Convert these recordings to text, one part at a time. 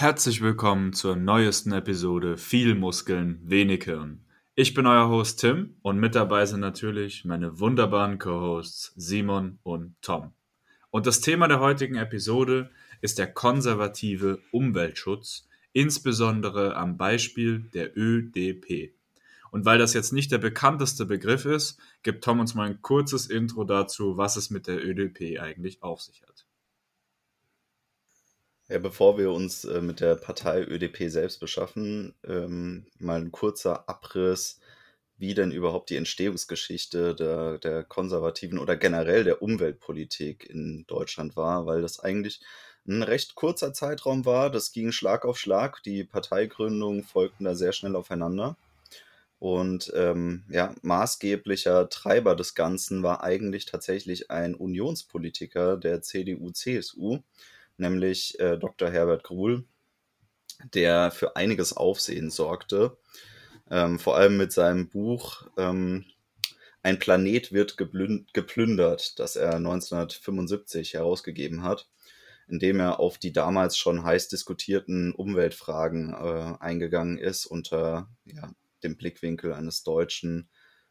Herzlich willkommen zur neuesten Episode Viel Muskeln, wenig Hirn. Ich bin euer Host Tim und mit dabei sind natürlich meine wunderbaren Co-Hosts Simon und Tom. Und das Thema der heutigen Episode ist der konservative Umweltschutz, insbesondere am Beispiel der ÖDP. Und weil das jetzt nicht der bekannteste Begriff ist, gibt Tom uns mal ein kurzes Intro dazu, was es mit der ÖDP eigentlich auf sich hat. Ja, bevor wir uns äh, mit der Partei ÖDP selbst beschaffen, ähm, mal ein kurzer Abriss, wie denn überhaupt die Entstehungsgeschichte der, der konservativen oder generell der Umweltpolitik in Deutschland war, weil das eigentlich ein recht kurzer Zeitraum war. Das ging Schlag auf Schlag. Die Parteigründungen folgten da sehr schnell aufeinander. Und ähm, ja, maßgeblicher Treiber des Ganzen war eigentlich tatsächlich ein Unionspolitiker der CDU-CSU, nämlich äh, Dr. Herbert Gruhl, der für einiges Aufsehen sorgte, ähm, vor allem mit seinem Buch ähm, Ein Planet wird geplündert, das er 1975 herausgegeben hat, in dem er auf die damals schon heiß diskutierten Umweltfragen äh, eingegangen ist unter ja, dem Blickwinkel eines deutschen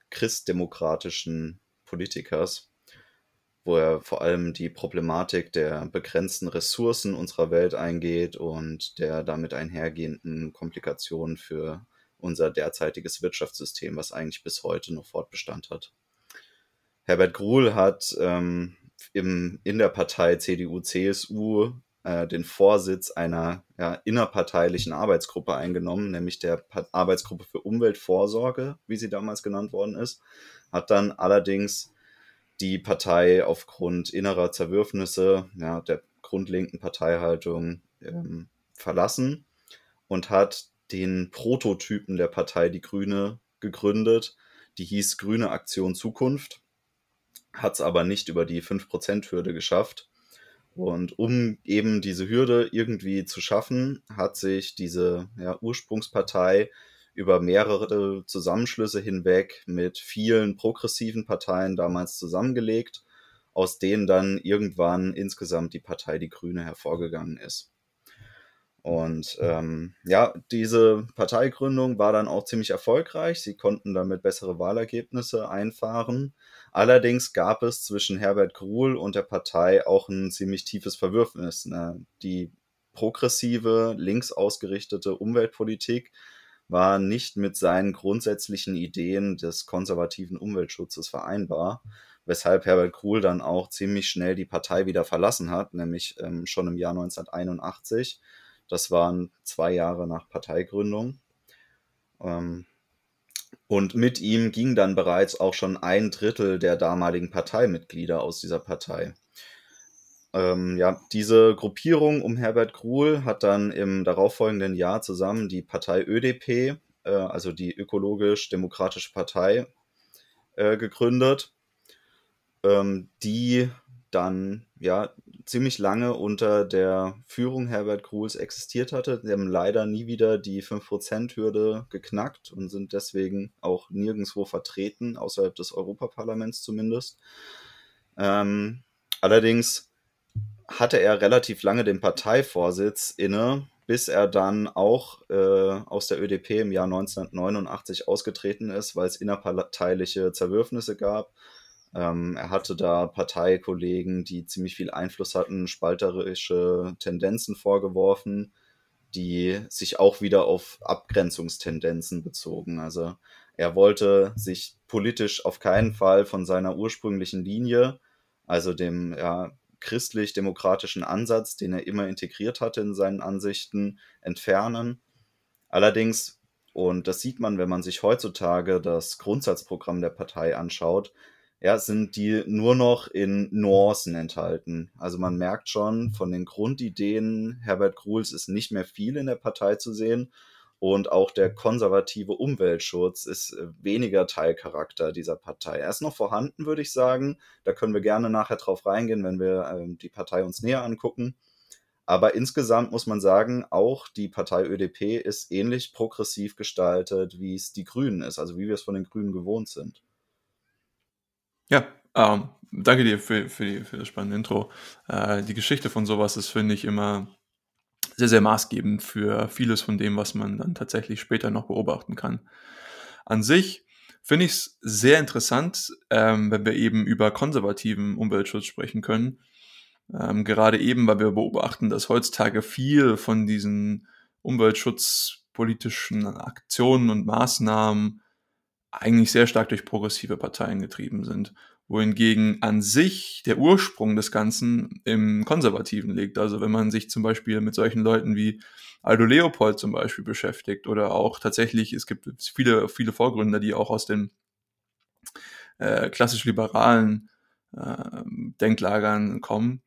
christdemokratischen Politikers wo er vor allem die Problematik der begrenzten Ressourcen unserer Welt eingeht und der damit einhergehenden Komplikationen für unser derzeitiges Wirtschaftssystem, was eigentlich bis heute noch Fortbestand hat. Herbert Gruhl hat ähm, im, in der Partei CDU-CSU äh, den Vorsitz einer ja, innerparteilichen Arbeitsgruppe eingenommen, nämlich der pa Arbeitsgruppe für Umweltvorsorge, wie sie damals genannt worden ist, hat dann allerdings die Partei aufgrund innerer Zerwürfnisse, ja, der grundlinken Parteihaltung ähm, verlassen und hat den Prototypen der Partei Die Grüne gegründet. Die hieß Grüne Aktion Zukunft, hat es aber nicht über die 5%-Hürde geschafft. Und um eben diese Hürde irgendwie zu schaffen, hat sich diese ja, Ursprungspartei über mehrere Zusammenschlüsse hinweg mit vielen progressiven Parteien damals zusammengelegt, aus denen dann irgendwann insgesamt die Partei Die Grüne hervorgegangen ist. Und ähm, ja, diese Parteigründung war dann auch ziemlich erfolgreich. Sie konnten damit bessere Wahlergebnisse einfahren. Allerdings gab es zwischen Herbert Gruhl und der Partei auch ein ziemlich tiefes Verwürfnis. Ne? Die progressive, links ausgerichtete Umweltpolitik war nicht mit seinen grundsätzlichen Ideen des konservativen Umweltschutzes vereinbar, weshalb Herbert Kruhl dann auch ziemlich schnell die Partei wieder verlassen hat, nämlich ähm, schon im Jahr 1981. Das waren zwei Jahre nach Parteigründung. Ähm, und mit ihm ging dann bereits auch schon ein Drittel der damaligen Parteimitglieder aus dieser Partei. Ähm, ja, diese Gruppierung um Herbert Gruhl hat dann im darauffolgenden Jahr zusammen die Partei ÖDP, äh, also die Ökologisch-Demokratische Partei, äh, gegründet, ähm, die dann ja ziemlich lange unter der Führung Herbert Gruhls existiert hatte. Sie haben leider nie wieder die 5%-Hürde geknackt und sind deswegen auch nirgendwo vertreten, außerhalb des Europaparlaments zumindest. Ähm, allerdings hatte er relativ lange den Parteivorsitz inne, bis er dann auch äh, aus der ÖDP im Jahr 1989 ausgetreten ist, weil es innerparteiliche Zerwürfnisse gab. Ähm, er hatte da Parteikollegen, die ziemlich viel Einfluss hatten, spalterische Tendenzen vorgeworfen, die sich auch wieder auf Abgrenzungstendenzen bezogen. Also er wollte sich politisch auf keinen Fall von seiner ursprünglichen Linie, also dem ja, christlich-demokratischen Ansatz, den er immer integriert hatte in seinen Ansichten, entfernen. Allerdings, und das sieht man, wenn man sich heutzutage das Grundsatzprogramm der Partei anschaut, ja, sind die nur noch in Nuancen enthalten. Also man merkt schon, von den Grundideen Herbert Gruhls ist nicht mehr viel in der Partei zu sehen und auch der konservative Umweltschutz ist äh, weniger Teilcharakter dieser Partei. Er ist noch vorhanden, würde ich sagen. Da können wir gerne nachher drauf reingehen, wenn wir ähm, die Partei uns näher angucken. Aber insgesamt muss man sagen, auch die Partei ÖDP ist ähnlich progressiv gestaltet, wie es die Grünen ist, also wie wir es von den Grünen gewohnt sind. Ja, ähm, danke dir für, für, die, für das spannende Intro. Äh, die Geschichte von sowas ist, finde ich, immer sehr, sehr maßgebend für vieles von dem, was man dann tatsächlich später noch beobachten kann. An sich finde ich es sehr interessant, ähm, wenn wir eben über konservativen Umweltschutz sprechen können. Ähm, gerade eben, weil wir beobachten, dass heutzutage viel von diesen umweltschutzpolitischen Aktionen und Maßnahmen eigentlich sehr stark durch progressive Parteien getrieben sind wohingegen an sich der Ursprung des Ganzen im Konservativen liegt. Also wenn man sich zum Beispiel mit solchen Leuten wie Aldo Leopold zum Beispiel beschäftigt oder auch tatsächlich, es gibt viele, viele Vorgründer, die auch aus den äh, klassisch liberalen äh, Denklagern kommen,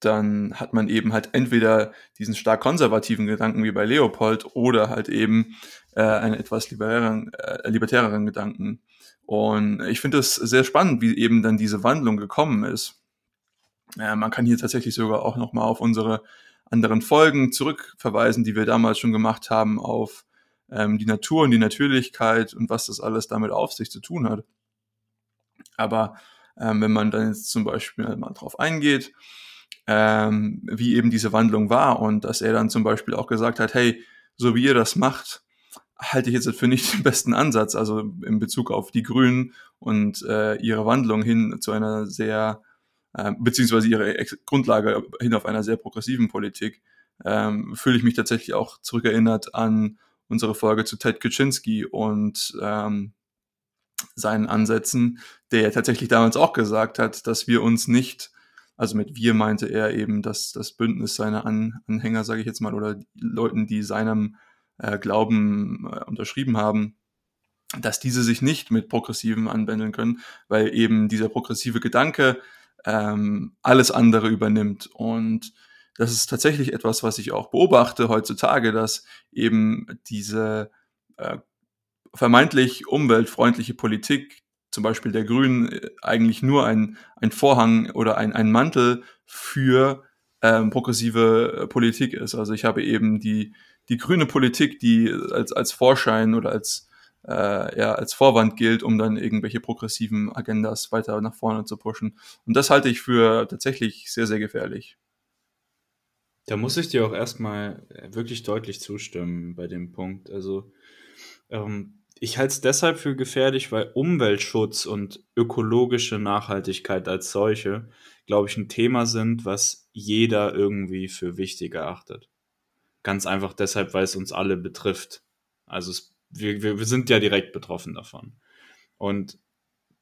dann hat man eben halt entweder diesen stark konservativen Gedanken wie bei Leopold oder halt eben äh, einen etwas liberäreren, äh, libertäreren Gedanken und ich finde es sehr spannend, wie eben dann diese Wandlung gekommen ist. Ja, man kann hier tatsächlich sogar auch nochmal auf unsere anderen Folgen zurückverweisen, die wir damals schon gemacht haben, auf ähm, die Natur und die Natürlichkeit und was das alles damit auf sich zu tun hat. Aber ähm, wenn man dann jetzt zum Beispiel mal drauf eingeht, ähm, wie eben diese Wandlung war und dass er dann zum Beispiel auch gesagt hat, hey, so wie ihr das macht, halte ich jetzt für nicht den besten Ansatz, also in Bezug auf die Grünen und äh, ihre Wandlung hin zu einer sehr, äh, beziehungsweise ihre Ex Grundlage hin auf einer sehr progressiven Politik, ähm, fühle ich mich tatsächlich auch zurückerinnert an unsere Folge zu Ted Kaczynski und ähm, seinen Ansätzen, der ja tatsächlich damals auch gesagt hat, dass wir uns nicht, also mit wir meinte er eben, dass das Bündnis seiner An Anhänger, sage ich jetzt mal, oder Leuten, die seinem äh, Glauben äh, unterschrieben haben, dass diese sich nicht mit Progressiven anbändeln können, weil eben dieser progressive Gedanke ähm, alles andere übernimmt. Und das ist tatsächlich etwas, was ich auch beobachte heutzutage, dass eben diese äh, vermeintlich umweltfreundliche Politik, zum Beispiel der Grünen, äh, eigentlich nur ein, ein Vorhang oder ein, ein Mantel für ähm, progressive äh, Politik ist. Also ich habe eben die, die grüne Politik, die als, als Vorschein oder als, äh, ja, als Vorwand gilt, um dann irgendwelche progressiven Agendas weiter nach vorne zu pushen. Und das halte ich für tatsächlich sehr, sehr gefährlich. Da muss ich dir auch erstmal wirklich deutlich zustimmen bei dem Punkt. Also ähm, ich halte es deshalb für gefährlich, weil Umweltschutz und ökologische Nachhaltigkeit als solche, glaube ich, ein Thema sind, was jeder irgendwie für wichtig erachtet. Ganz einfach deshalb, weil es uns alle betrifft. Also es, wir, wir, sind ja direkt betroffen davon. Und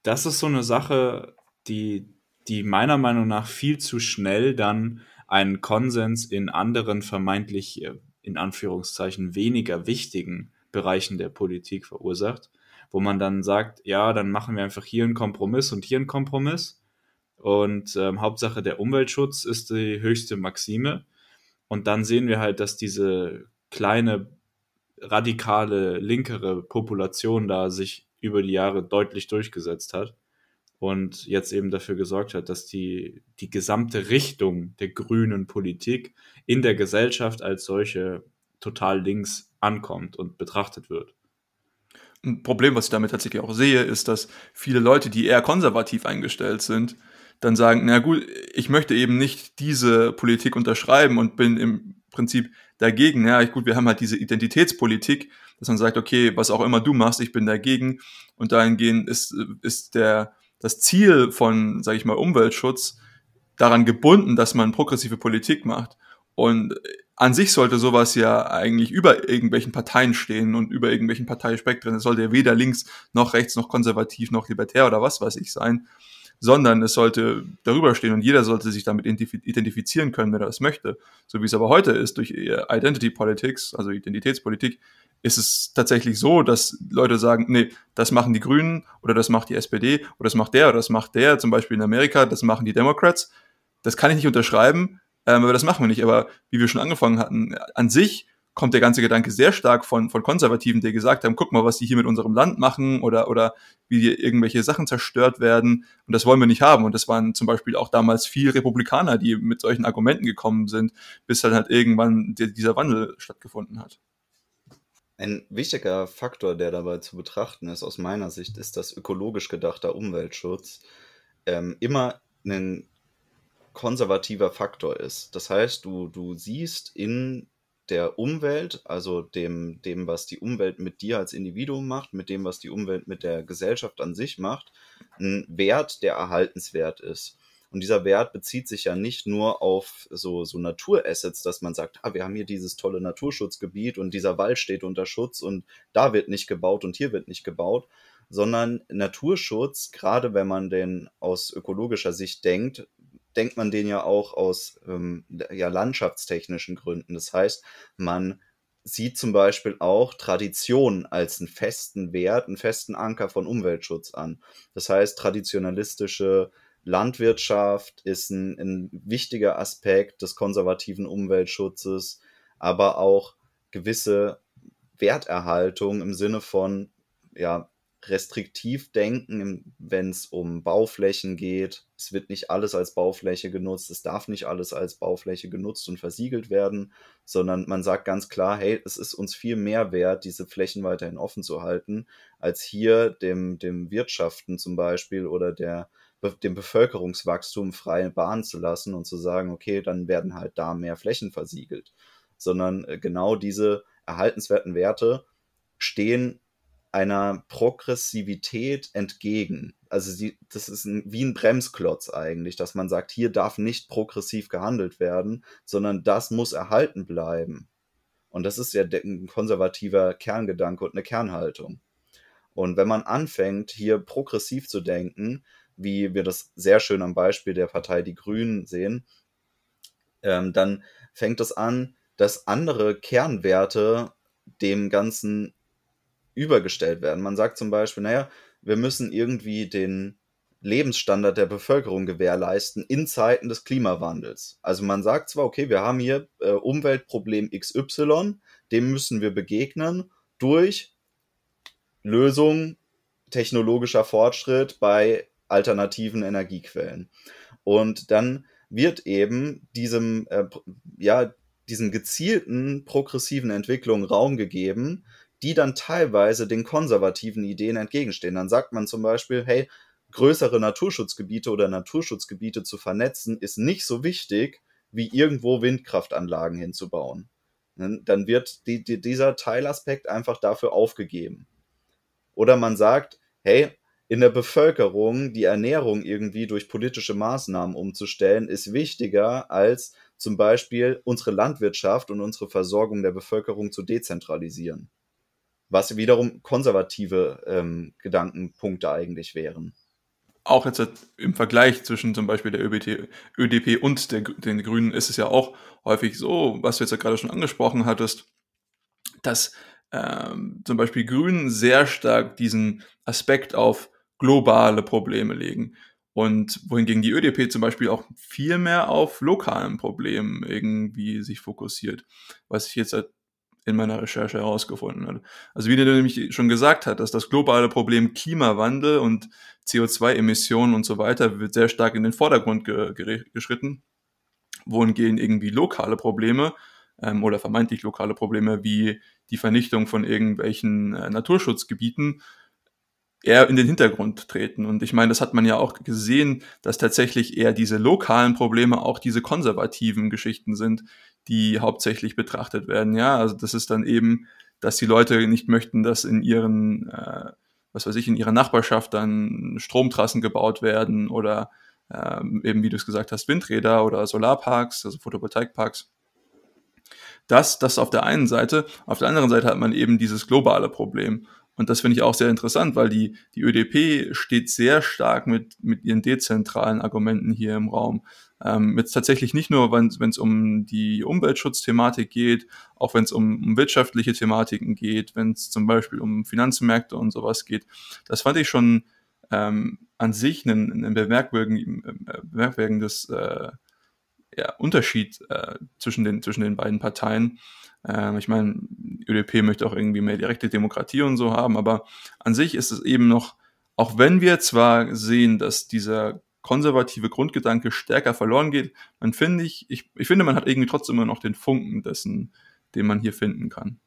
das ist so eine Sache, die, die meiner Meinung nach viel zu schnell dann einen Konsens in anderen vermeintlich, äh, in Anführungszeichen, weniger wichtigen Bereichen der Politik verursacht, wo man dann sagt, ja, dann machen wir einfach hier einen Kompromiss und hier einen Kompromiss. Und ähm, Hauptsache der Umweltschutz ist die höchste Maxime. Und dann sehen wir halt, dass diese kleine, radikale, linkere Population da sich über die Jahre deutlich durchgesetzt hat und jetzt eben dafür gesorgt hat, dass die, die gesamte Richtung der grünen Politik in der Gesellschaft als solche total links ankommt und betrachtet wird. Ein Problem, was ich damit tatsächlich auch sehe, ist, dass viele Leute, die eher konservativ eingestellt sind, dann sagen, na gut, ich möchte eben nicht diese Politik unterschreiben und bin im Prinzip dagegen. Ja, gut, wir haben halt diese Identitätspolitik, dass man sagt, okay, was auch immer du machst, ich bin dagegen. Und dahingehend ist, ist der, das Ziel von, sage ich mal, Umweltschutz daran gebunden, dass man progressive Politik macht. Und an sich sollte sowas ja eigentlich über irgendwelchen Parteien stehen und über irgendwelchen Parteispektren. Es sollte ja weder links noch rechts noch konservativ noch libertär oder was weiß ich sein, sondern es sollte darüber stehen und jeder sollte sich damit identifizieren können, wenn er das möchte. So wie es aber heute ist, durch Identity Politics, also Identitätspolitik, ist es tatsächlich so, dass Leute sagen, nee, das machen die Grünen oder das macht die SPD oder das macht der oder das macht der, zum Beispiel in Amerika, das machen die Democrats. Das kann ich nicht unterschreiben, ähm, aber das machen wir nicht. Aber wie wir schon angefangen hatten, an sich kommt der ganze Gedanke sehr stark von, von Konservativen, die gesagt haben, guck mal, was die hier mit unserem Land machen oder, oder wie hier irgendwelche Sachen zerstört werden. Und das wollen wir nicht haben. Und das waren zum Beispiel auch damals viele Republikaner, die mit solchen Argumenten gekommen sind, bis dann halt irgendwann die, dieser Wandel stattgefunden hat. Ein wichtiger Faktor, der dabei zu betrachten ist, aus meiner Sicht, ist, dass ökologisch gedachter Umweltschutz ähm, immer ein konservativer Faktor ist. Das heißt, du, du siehst in der Umwelt, also dem, dem, was die Umwelt mit dir als Individuum macht, mit dem, was die Umwelt mit der Gesellschaft an sich macht, ein Wert, der erhaltenswert ist. Und dieser Wert bezieht sich ja nicht nur auf so, so Naturassets, dass man sagt, ah, wir haben hier dieses tolle Naturschutzgebiet und dieser Wald steht unter Schutz und da wird nicht gebaut und hier wird nicht gebaut, sondern Naturschutz, gerade wenn man den aus ökologischer Sicht denkt, denkt man den ja auch aus ähm, ja, landschaftstechnischen Gründen. Das heißt, man sieht zum Beispiel auch Tradition als einen festen Wert, einen festen Anker von Umweltschutz an. Das heißt, traditionalistische Landwirtschaft ist ein, ein wichtiger Aspekt des konservativen Umweltschutzes, aber auch gewisse Werterhaltung im Sinne von ja, restriktiv denken, wenn es um Bauflächen geht. Es wird nicht alles als Baufläche genutzt, es darf nicht alles als Baufläche genutzt und versiegelt werden, sondern man sagt ganz klar, hey, es ist uns viel mehr wert, diese Flächen weiterhin offen zu halten, als hier dem, dem Wirtschaften zum Beispiel oder der, dem Bevölkerungswachstum freie Bahn zu lassen und zu sagen, okay, dann werden halt da mehr Flächen versiegelt. Sondern äh, genau diese erhaltenswerten Werte stehen einer Progressivität entgegen. Also sie, das ist ein, wie ein Bremsklotz eigentlich, dass man sagt, hier darf nicht progressiv gehandelt werden, sondern das muss erhalten bleiben. Und das ist ja ein konservativer Kerngedanke und eine Kernhaltung. Und wenn man anfängt, hier progressiv zu denken, wie wir das sehr schön am Beispiel der Partei Die Grünen sehen, ähm, dann fängt es an, dass andere Kernwerte dem Ganzen übergestellt werden. Man sagt zum Beispiel, naja, wir müssen irgendwie den Lebensstandard der Bevölkerung gewährleisten in Zeiten des Klimawandels. Also man sagt zwar, okay, wir haben hier äh, Umweltproblem XY, dem müssen wir begegnen durch Lösung technologischer Fortschritt bei alternativen Energiequellen. Und dann wird eben diesem, äh, ja, diesen gezielten progressiven Entwicklungen Raum gegeben, die dann teilweise den konservativen Ideen entgegenstehen. Dann sagt man zum Beispiel, hey, größere Naturschutzgebiete oder Naturschutzgebiete zu vernetzen, ist nicht so wichtig, wie irgendwo Windkraftanlagen hinzubauen. Dann wird die, die, dieser Teilaspekt einfach dafür aufgegeben. Oder man sagt, hey, in der Bevölkerung die Ernährung irgendwie durch politische Maßnahmen umzustellen, ist wichtiger als zum Beispiel unsere Landwirtschaft und unsere Versorgung der Bevölkerung zu dezentralisieren. Was wiederum konservative ähm, Gedankenpunkte eigentlich wären. Auch jetzt im Vergleich zwischen zum Beispiel der ÖBT, ÖDP und der, den Grünen ist es ja auch häufig so, was du jetzt ja gerade schon angesprochen hattest, dass ähm, zum Beispiel Grünen sehr stark diesen Aspekt auf globale Probleme legen. Und wohingegen die ÖDP zum Beispiel auch viel mehr auf lokalen Problemen irgendwie sich fokussiert, was ich jetzt in meiner Recherche herausgefunden habe. Also wie du nämlich schon gesagt hast, dass das globale Problem Klimawandel und CO2-Emissionen und so weiter wird sehr stark in den Vordergrund ge geschritten, wohingegen irgendwie lokale Probleme ähm, oder vermeintlich lokale Probleme wie die Vernichtung von irgendwelchen äh, Naturschutzgebieten eher in den Hintergrund treten. Und ich meine, das hat man ja auch gesehen, dass tatsächlich eher diese lokalen Probleme auch diese konservativen Geschichten sind, die hauptsächlich betrachtet werden. Ja, also das ist dann eben, dass die Leute nicht möchten, dass in ihren, äh, was weiß ich, in ihrer Nachbarschaft dann Stromtrassen gebaut werden oder ähm, eben, wie du es gesagt hast, Windräder oder Solarparks, also Photovoltaikparks. Das, das auf der einen Seite. Auf der anderen Seite hat man eben dieses globale Problem. Und das finde ich auch sehr interessant, weil die, die ÖDP steht sehr stark mit, mit ihren dezentralen Argumenten hier im Raum. Ähm, jetzt tatsächlich nicht nur, wenn es um die Umweltschutzthematik geht, auch wenn es um, um wirtschaftliche Thematiken geht, wenn es zum Beispiel um Finanzmärkte und sowas geht. Das fand ich schon ähm, an sich ein, ein bemerkenswertes äh, ja, Unterschied äh, zwischen, den, zwischen den beiden Parteien. Ähm, ich meine, ÖDP möchte auch irgendwie mehr direkte Demokratie und so haben, aber an sich ist es eben noch, auch wenn wir zwar sehen, dass dieser konservative Grundgedanke stärker verloren geht, man finde ich, ich, ich finde, man hat irgendwie trotzdem immer noch den Funken dessen, den man hier finden kann.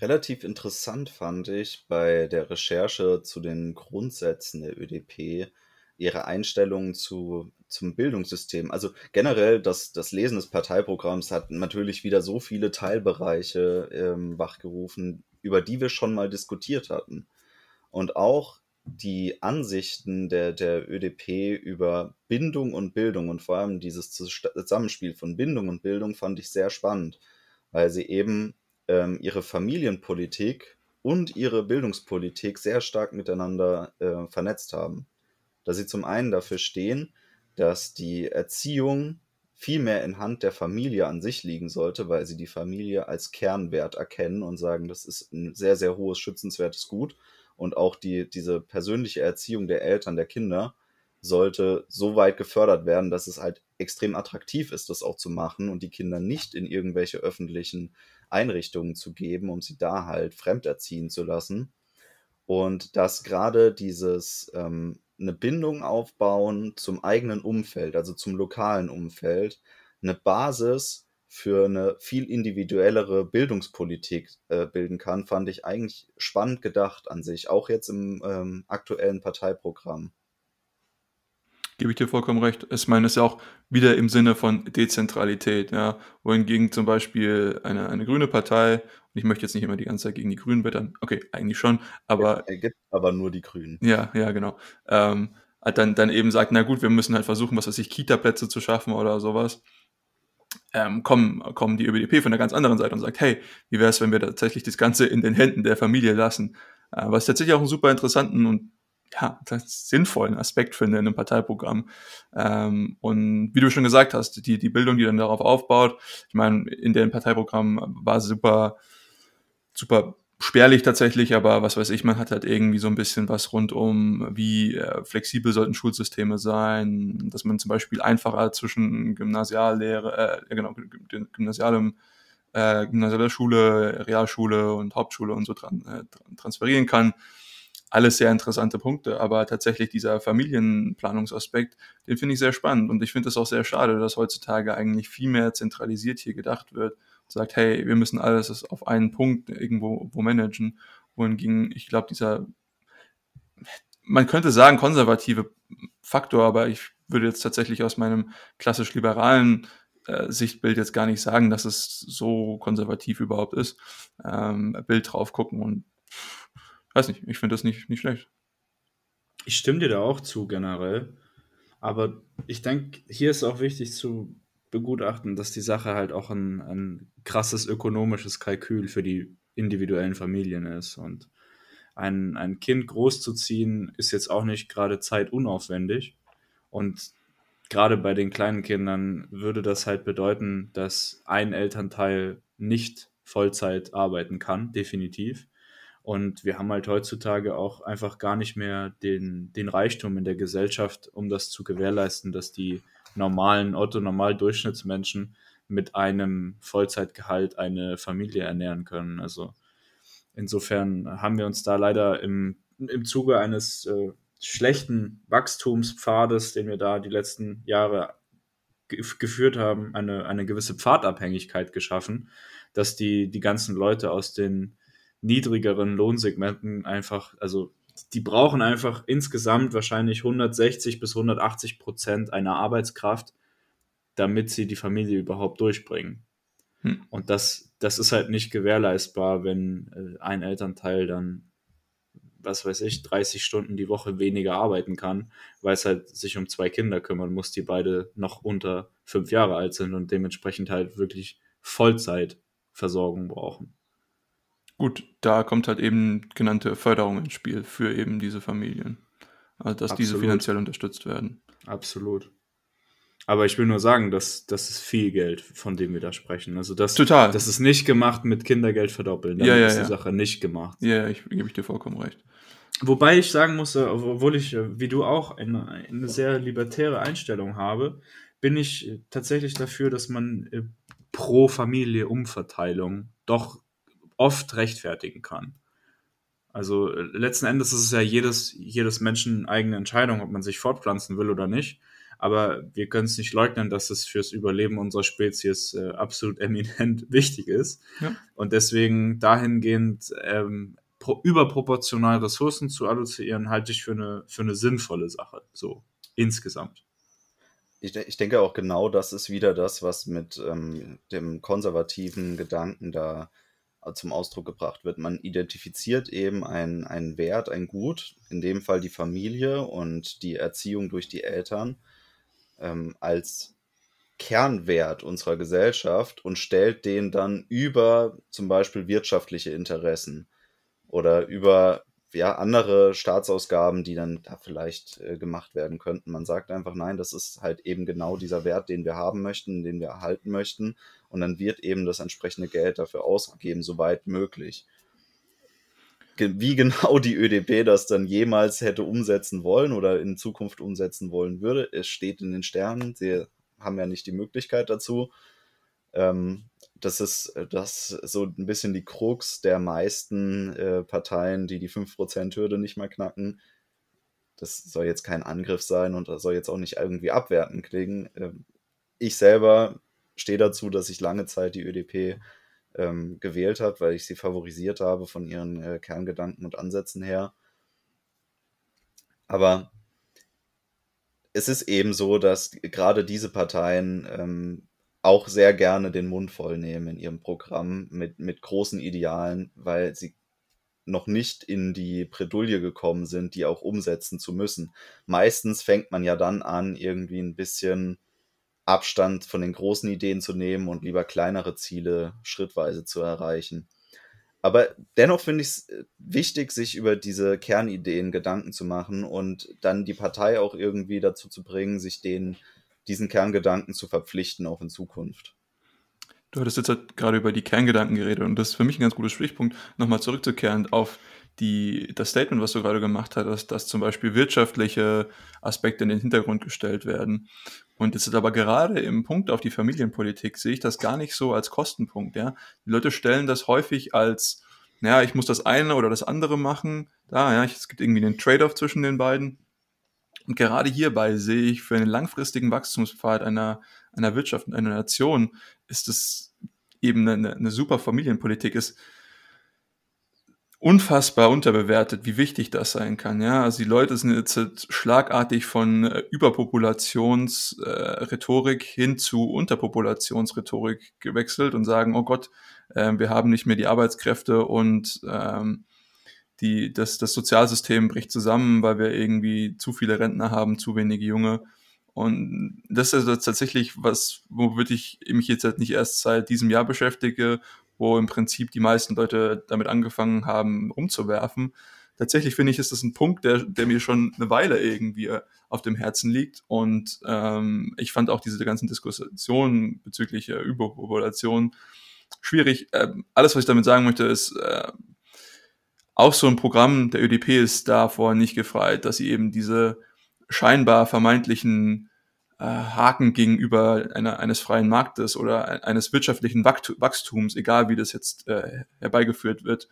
Relativ interessant fand ich bei der Recherche zu den Grundsätzen der ÖDP ihre Einstellung zu zum Bildungssystem. Also generell, das, das Lesen des Parteiprogramms hat natürlich wieder so viele Teilbereiche ähm, wachgerufen, über die wir schon mal diskutiert hatten. Und auch die Ansichten der, der ÖDP über Bindung und Bildung und vor allem dieses Zusammenspiel von Bindung und Bildung fand ich sehr spannend, weil sie eben ähm, ihre Familienpolitik und ihre Bildungspolitik sehr stark miteinander äh, vernetzt haben. Dass sie zum einen dafür stehen, dass die Erziehung viel mehr in Hand der Familie an sich liegen sollte, weil sie die Familie als Kernwert erkennen und sagen, das ist ein sehr, sehr hohes, schützenswertes Gut. Und auch die, diese persönliche Erziehung der Eltern, der Kinder, sollte so weit gefördert werden, dass es halt extrem attraktiv ist, das auch zu machen und die Kinder nicht in irgendwelche öffentlichen Einrichtungen zu geben, um sie da halt fremderziehen zu lassen. Und dass gerade dieses ähm, eine Bindung aufbauen zum eigenen Umfeld, also zum lokalen Umfeld, eine Basis für eine viel individuellere Bildungspolitik äh, bilden kann, fand ich eigentlich spannend gedacht an sich, auch jetzt im ähm, aktuellen Parteiprogramm gebe ich dir vollkommen recht. Ich meine, es ist ja auch wieder im Sinne von Dezentralität, ja, wohingegen zum Beispiel eine, eine grüne Partei, und ich möchte jetzt nicht immer die ganze Zeit gegen die Grünen wettern, okay, eigentlich schon, aber. Er gibt aber nur die Grünen. Ja, ja, genau. Ähm, dann, dann eben sagt, na gut, wir müssen halt versuchen, was weiß ich, Kita-Plätze zu schaffen oder sowas. Ähm, kommen, kommen die ÖBDP von der ganz anderen Seite und sagt, hey, wie wäre es, wenn wir tatsächlich das Ganze in den Händen der Familie lassen? Äh, was tatsächlich auch einen super interessanten und ja, sinnvollen Aspekt finde in einem Parteiprogramm. Ähm, und wie du schon gesagt hast, die, die Bildung, die dann darauf aufbaut, ich meine, in dem Parteiprogramm war super, super spärlich tatsächlich, aber was weiß ich, man hat halt irgendwie so ein bisschen was rund um, wie äh, flexibel sollten Schulsysteme sein, dass man zum Beispiel einfacher zwischen Gymnasiallehre, äh, genau, Gymnasialem, äh, gymnasialer Schule, Realschule und Hauptschule und so dran, äh, transferieren kann. Alles sehr interessante Punkte, aber tatsächlich dieser Familienplanungsaspekt, den finde ich sehr spannend und ich finde es auch sehr schade, dass heutzutage eigentlich viel mehr zentralisiert hier gedacht wird sagt, hey, wir müssen alles auf einen Punkt irgendwo wo managen, wohingegen ich glaube, dieser, man könnte sagen, konservative Faktor, aber ich würde jetzt tatsächlich aus meinem klassisch liberalen äh, Sichtbild jetzt gar nicht sagen, dass es so konservativ überhaupt ist. Ähm, Bild drauf gucken und weiß nicht, ich finde das nicht, nicht schlecht. Ich stimme dir da auch zu generell. Aber ich denke, hier ist auch wichtig zu begutachten, dass die Sache halt auch ein, ein krasses ökonomisches Kalkül für die individuellen Familien ist. Und ein, ein Kind großzuziehen ist jetzt auch nicht gerade zeitunaufwendig. Und gerade bei den kleinen Kindern würde das halt bedeuten, dass ein Elternteil nicht Vollzeit arbeiten kann, definitiv. Und wir haben halt heutzutage auch einfach gar nicht mehr den, den Reichtum in der Gesellschaft, um das zu gewährleisten, dass die normalen Otto-Normal-Durchschnittsmenschen mit einem Vollzeitgehalt eine Familie ernähren können. Also insofern haben wir uns da leider im, im Zuge eines äh, schlechten Wachstumspfades, den wir da die letzten Jahre geführt haben, eine, eine gewisse Pfadabhängigkeit geschaffen, dass die, die ganzen Leute aus den niedrigeren Lohnsegmenten einfach, also die brauchen einfach insgesamt wahrscheinlich 160 bis 180 Prozent einer Arbeitskraft, damit sie die Familie überhaupt durchbringen. Hm. Und das, das ist halt nicht gewährleistbar, wenn äh, ein Elternteil dann, was weiß ich, 30 Stunden die Woche weniger arbeiten kann, weil es halt sich um zwei Kinder kümmern muss, die beide noch unter fünf Jahre alt sind und dementsprechend halt wirklich Vollzeitversorgung brauchen. Gut, da kommt halt eben genannte Förderung ins Spiel für eben diese Familien. Also dass Absolut. diese finanziell unterstützt werden. Absolut. Aber ich will nur sagen, dass das ist viel Geld, von dem wir da sprechen. Also das, Total. das ist nicht gemacht mit Kindergeld verdoppeln. Damit ja, ja, ist die ja. Sache nicht gemacht. Ja, ich gebe ich dir vollkommen recht. Wobei ich sagen muss, äh, obwohl ich, äh, wie du auch, eine, eine sehr libertäre Einstellung habe, bin ich äh, tatsächlich dafür, dass man pro Familie Umverteilung doch oft rechtfertigen kann. Also äh, letzten Endes ist es ja jedes, jedes Menschen eigene Entscheidung, ob man sich fortpflanzen will oder nicht. Aber wir können es nicht leugnen, dass es fürs Überleben unserer Spezies äh, absolut eminent wichtig ist. Ja. Und deswegen dahingehend ähm, pro, überproportional Ressourcen zu allozieren, halte ich für eine, für eine sinnvolle Sache, so insgesamt. ich, ich, denke auch genau das ist wieder das, was mit ähm, dem konservativen Gedanken da äh, zum Ausdruck gebracht wird. Man identifiziert eben einen, einen Wert, ein Gut, in dem Fall die Familie und die Erziehung durch die Eltern, ähm, als Kernwert unserer Gesellschaft und stellt den dann über zum Beispiel wirtschaftliche Interessen oder über ja, andere Staatsausgaben, die dann da vielleicht äh, gemacht werden könnten. Man sagt einfach, nein, das ist halt eben genau dieser Wert, den wir haben möchten, den wir erhalten möchten. Und dann wird eben das entsprechende Geld dafür ausgegeben, soweit möglich. Wie genau die ÖDP das dann jemals hätte umsetzen wollen oder in Zukunft umsetzen wollen würde, es steht in den Sternen. Sie haben ja nicht die Möglichkeit dazu. Ähm, das ist äh, das so ein bisschen die Krux der meisten äh, Parteien, die die 5%-Hürde nicht mal knacken. Das soll jetzt kein Angriff sein und soll jetzt auch nicht irgendwie abwertend klingen. Ähm, ich selber stehe dazu, dass ich lange Zeit die ÖDP ähm, gewählt habe, weil ich sie favorisiert habe von ihren äh, Kerngedanken und Ansätzen her. Aber es ist eben so, dass gerade diese Parteien ähm, auch sehr gerne den Mund voll nehmen in ihrem Programm mit, mit großen Idealen, weil sie noch nicht in die Bredouille gekommen sind, die auch umsetzen zu müssen. Meistens fängt man ja dann an, irgendwie ein bisschen Abstand von den großen Ideen zu nehmen und lieber kleinere Ziele schrittweise zu erreichen. Aber dennoch finde ich es äh, wichtig, sich über diese Kernideen Gedanken zu machen und dann die Partei auch irgendwie dazu zu bringen, sich den diesen Kerngedanken zu verpflichten, auch in Zukunft. Du hattest jetzt halt gerade über die Kerngedanken geredet und das ist für mich ein ganz guter Stichpunkt, nochmal zurückzukehren auf die, das Statement, was du gerade gemacht hast, dass zum Beispiel wirtschaftliche Aspekte in den Hintergrund gestellt werden. Und jetzt ist aber gerade im Punkt auf die Familienpolitik sehe ich das gar nicht so als Kostenpunkt. Ja? Die Leute stellen das häufig als, naja, ich muss das eine oder das andere machen. Da, ja, es gibt irgendwie einen Trade-off zwischen den beiden. Und gerade hierbei sehe ich für einen langfristigen Wachstumspfad einer, einer Wirtschaft und einer Nation ist es eben eine, eine super Familienpolitik ist unfassbar unterbewertet, wie wichtig das sein kann. Ja, also die Leute sind jetzt schlagartig von äh, Überpopulationsrhetorik äh, hin zu Unterpopulationsrhetorik gewechselt und sagen, oh Gott, äh, wir haben nicht mehr die Arbeitskräfte und ähm, die, das, das Sozialsystem bricht zusammen, weil wir irgendwie zu viele Rentner haben, zu wenige Junge. Und das ist tatsächlich was, womit ich mich jetzt halt nicht erst seit diesem Jahr beschäftige, wo im Prinzip die meisten Leute damit angefangen haben, rumzuwerfen. Tatsächlich finde ich, ist das ein Punkt, der, der mir schon eine Weile irgendwie auf dem Herzen liegt. Und ähm, ich fand auch diese ganzen Diskussionen bezüglich äh, Überpopulation schwierig. Ähm, alles, was ich damit sagen möchte, ist, äh, auch so ein Programm der ÖDP ist davor nicht gefreit, dass sie eben diese scheinbar vermeintlichen äh, Haken gegenüber einer, eines freien Marktes oder eines wirtschaftlichen Wachstums, egal wie das jetzt äh, herbeigeführt wird,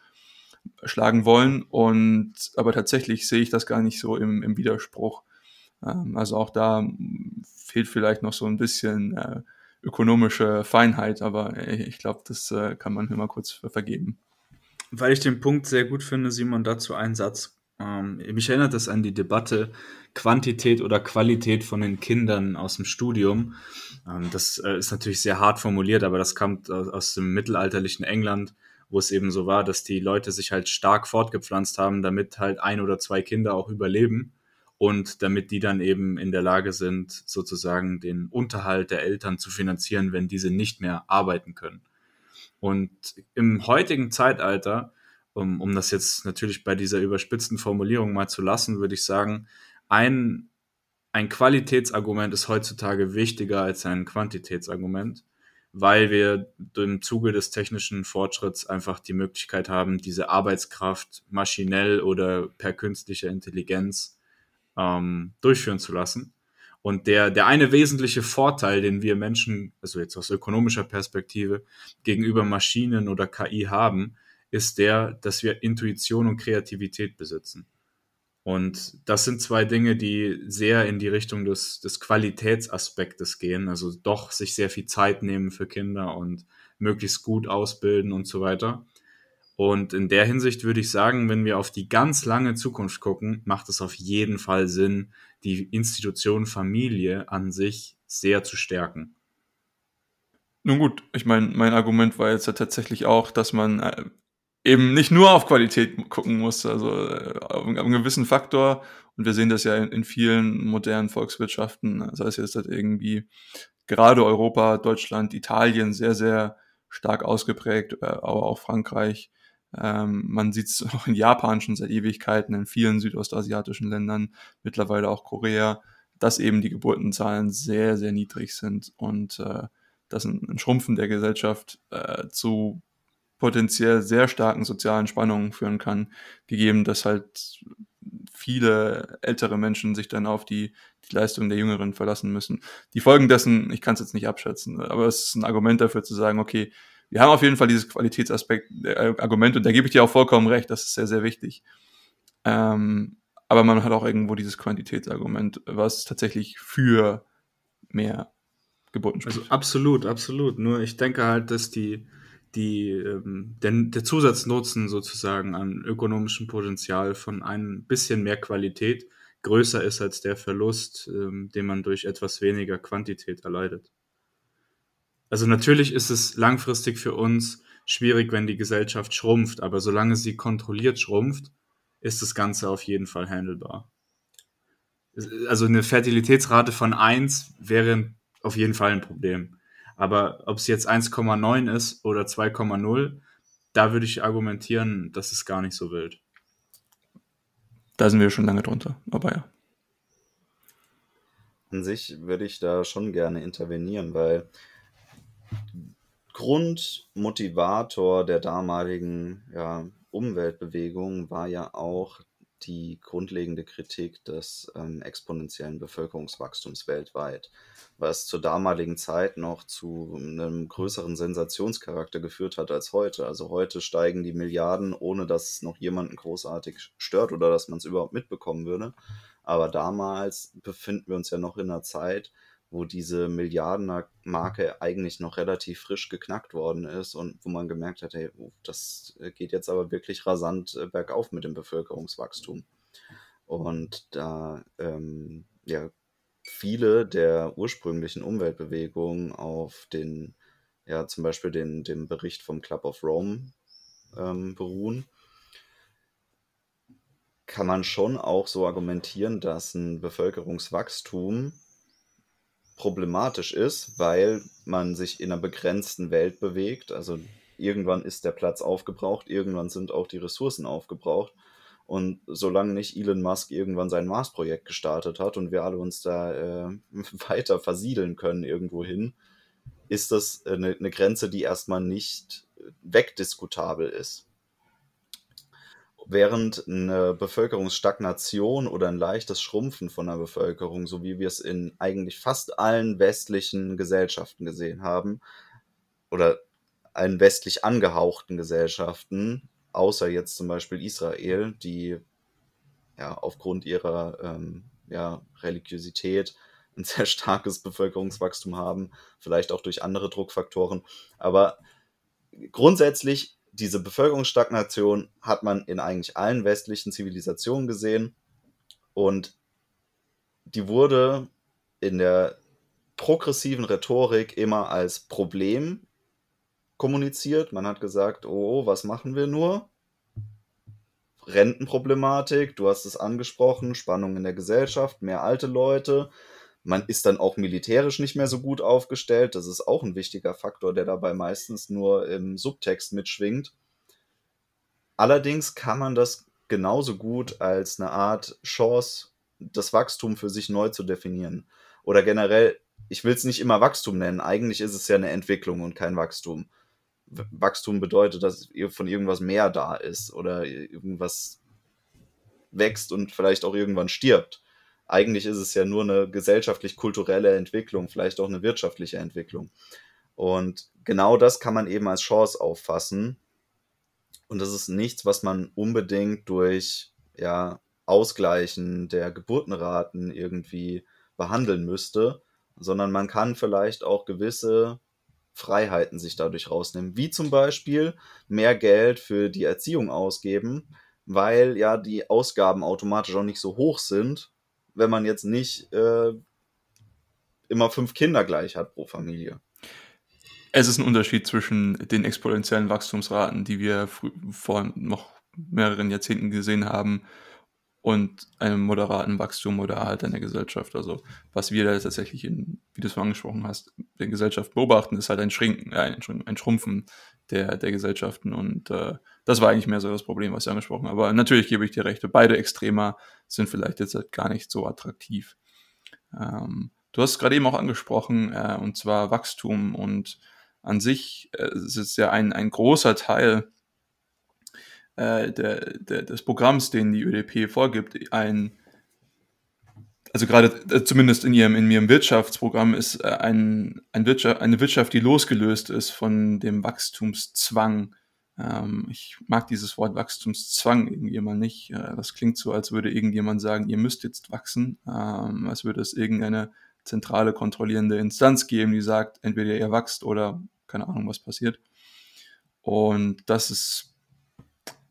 schlagen wollen. Und aber tatsächlich sehe ich das gar nicht so im, im Widerspruch. Ähm, also auch da fehlt vielleicht noch so ein bisschen äh, ökonomische Feinheit, aber ich glaube, das äh, kann man hier mal kurz vergeben. Weil ich den Punkt sehr gut finde, Simon, dazu einen Satz. Ähm, mich erinnert das an die Debatte Quantität oder Qualität von den Kindern aus dem Studium. Ähm, das äh, ist natürlich sehr hart formuliert, aber das kommt aus, aus dem mittelalterlichen England, wo es eben so war, dass die Leute sich halt stark fortgepflanzt haben, damit halt ein oder zwei Kinder auch überleben und damit die dann eben in der Lage sind, sozusagen den Unterhalt der Eltern zu finanzieren, wenn diese nicht mehr arbeiten können. Und im heutigen Zeitalter, um, um das jetzt natürlich bei dieser überspitzten Formulierung mal zu lassen, würde ich sagen, ein, ein Qualitätsargument ist heutzutage wichtiger als ein Quantitätsargument, weil wir im Zuge des technischen Fortschritts einfach die Möglichkeit haben, diese Arbeitskraft maschinell oder per künstlicher Intelligenz ähm, durchführen zu lassen. Und der, der eine wesentliche Vorteil, den wir Menschen, also jetzt aus ökonomischer Perspektive, gegenüber Maschinen oder KI haben, ist der, dass wir Intuition und Kreativität besitzen. Und das sind zwei Dinge, die sehr in die Richtung des, des Qualitätsaspektes gehen, also doch sich sehr viel Zeit nehmen für Kinder und möglichst gut ausbilden und so weiter. Und in der Hinsicht würde ich sagen, wenn wir auf die ganz lange Zukunft gucken, macht es auf jeden Fall Sinn, die Institution Familie an sich sehr zu stärken. Nun gut, ich meine, mein Argument war jetzt ja tatsächlich auch, dass man äh, eben nicht nur auf Qualität gucken muss, also äh, auf einen gewissen Faktor. Und wir sehen das ja in, vielen modernen Volkswirtschaften, sei es jetzt halt irgendwie gerade Europa, Deutschland, Italien sehr, sehr stark ausgeprägt, äh, aber auch Frankreich. Ähm, man sieht es auch in Japan schon seit Ewigkeiten, in vielen südostasiatischen Ländern, mittlerweile auch Korea, dass eben die Geburtenzahlen sehr, sehr niedrig sind und äh, dass ein, ein Schrumpfen der Gesellschaft äh, zu potenziell sehr starken sozialen Spannungen führen kann, gegeben, dass halt viele ältere Menschen sich dann auf die, die Leistung der Jüngeren verlassen müssen. Die Folgen dessen, ich kann es jetzt nicht abschätzen, aber es ist ein Argument dafür zu sagen, okay, wir haben auf jeden Fall dieses Qualitätsaspekt, äh, Argument und da gebe ich dir auch vollkommen recht, das ist sehr, sehr wichtig. Ähm, aber man hat auch irgendwo dieses Quantitätsargument, was tatsächlich für mehr Geburten spricht. Also absolut, absolut. Nur ich denke halt, dass die, die, ähm, der, der Zusatznutzen sozusagen an ökonomischem Potenzial von ein bisschen mehr Qualität größer ist als der Verlust, ähm, den man durch etwas weniger Quantität erleidet. Also natürlich ist es langfristig für uns schwierig, wenn die Gesellschaft schrumpft, aber solange sie kontrolliert schrumpft, ist das Ganze auf jeden Fall handelbar. Also eine Fertilitätsrate von 1 wäre auf jeden Fall ein Problem. Aber ob es jetzt 1,9 ist oder 2,0, da würde ich argumentieren, das ist gar nicht so wild. Da sind wir schon lange drunter, aber ja. An sich würde ich da schon gerne intervenieren, weil Grundmotivator der damaligen ja, Umweltbewegung war ja auch die grundlegende Kritik des ähm, exponentiellen Bevölkerungswachstums weltweit, was zur damaligen Zeit noch zu einem größeren Sensationscharakter geführt hat als heute. Also heute steigen die Milliarden, ohne dass es noch jemanden großartig stört oder dass man es überhaupt mitbekommen würde. Aber damals befinden wir uns ja noch in einer Zeit, wo diese Milliardenmarke eigentlich noch relativ frisch geknackt worden ist und wo man gemerkt hat, hey, das geht jetzt aber wirklich rasant äh, bergauf mit dem Bevölkerungswachstum. Und da ähm, ja viele der ursprünglichen Umweltbewegungen auf den, ja, zum Beispiel den, den Bericht vom Club of Rome ähm, beruhen, kann man schon auch so argumentieren, dass ein Bevölkerungswachstum problematisch ist, weil man sich in einer begrenzten Welt bewegt. Also irgendwann ist der Platz aufgebraucht, irgendwann sind auch die Ressourcen aufgebraucht. Und solange nicht Elon Musk irgendwann sein Mars-Projekt gestartet hat und wir alle uns da äh, weiter versiedeln können irgendwohin, ist das eine, eine Grenze, die erstmal nicht wegdiskutabel ist während eine Bevölkerungsstagnation oder ein leichtes Schrumpfen von der Bevölkerung, so wie wir es in eigentlich fast allen westlichen Gesellschaften gesehen haben, oder allen westlich angehauchten Gesellschaften, außer jetzt zum Beispiel Israel, die ja aufgrund ihrer ähm, ja, Religiosität ein sehr starkes Bevölkerungswachstum haben, vielleicht auch durch andere Druckfaktoren. Aber grundsätzlich diese Bevölkerungsstagnation hat man in eigentlich allen westlichen Zivilisationen gesehen und die wurde in der progressiven Rhetorik immer als Problem kommuniziert. Man hat gesagt, oh, was machen wir nur? Rentenproblematik, du hast es angesprochen, Spannung in der Gesellschaft, mehr alte Leute, man ist dann auch militärisch nicht mehr so gut aufgestellt. Das ist auch ein wichtiger Faktor, der dabei meistens nur im Subtext mitschwingt. Allerdings kann man das genauso gut als eine Art Chance, das Wachstum für sich neu zu definieren. Oder generell, ich will es nicht immer Wachstum nennen. Eigentlich ist es ja eine Entwicklung und kein Wachstum. Wachstum bedeutet, dass von irgendwas mehr da ist oder irgendwas wächst und vielleicht auch irgendwann stirbt eigentlich ist es ja nur eine gesellschaftlich-kulturelle Entwicklung, vielleicht auch eine wirtschaftliche Entwicklung. Und genau das kann man eben als Chance auffassen. Und das ist nichts, was man unbedingt durch ja, Ausgleichen der Geburtenraten irgendwie behandeln müsste, sondern man kann vielleicht auch gewisse Freiheiten sich dadurch rausnehmen, wie zum Beispiel mehr Geld für die Erziehung ausgeben, weil ja die Ausgaben automatisch auch nicht so hoch sind wenn man jetzt nicht äh, immer fünf Kinder gleich hat pro Familie. Es ist ein Unterschied zwischen den exponentiellen Wachstumsraten, die wir vor noch mehreren Jahrzehnten gesehen haben, und einem moderaten Wachstum oder Erhalt in der Gesellschaft. Also was wir da tatsächlich, in, wie du es mal angesprochen hast, der Gesellschaft beobachten, ist halt ein, Schrinken, äh, ein Schrumpfen der, der Gesellschaften. Und äh, das war eigentlich mehr so das Problem, was du angesprochen hast. Aber natürlich gebe ich dir recht, beide Extremer sind vielleicht jetzt halt gar nicht so attraktiv. Ähm, du hast es gerade eben auch angesprochen, äh, und zwar Wachstum und an sich äh, ist es ja ein, ein großer Teil äh, der, der, des Programms, den die ÖDP vorgibt, ein, also gerade äh, zumindest in ihrem, in ihrem Wirtschaftsprogramm ist äh, ein, ein Wirtschaft, eine Wirtschaft, die losgelöst ist von dem Wachstumszwang. Ähm, ich mag dieses Wort Wachstumszwang irgendwie mal nicht. Äh, das klingt so, als würde irgendjemand sagen, ihr müsst jetzt wachsen, ähm, als würde es irgendeine zentrale kontrollierende Instanz geben, die sagt, entweder ihr wachst oder keine Ahnung, was passiert. Und das ist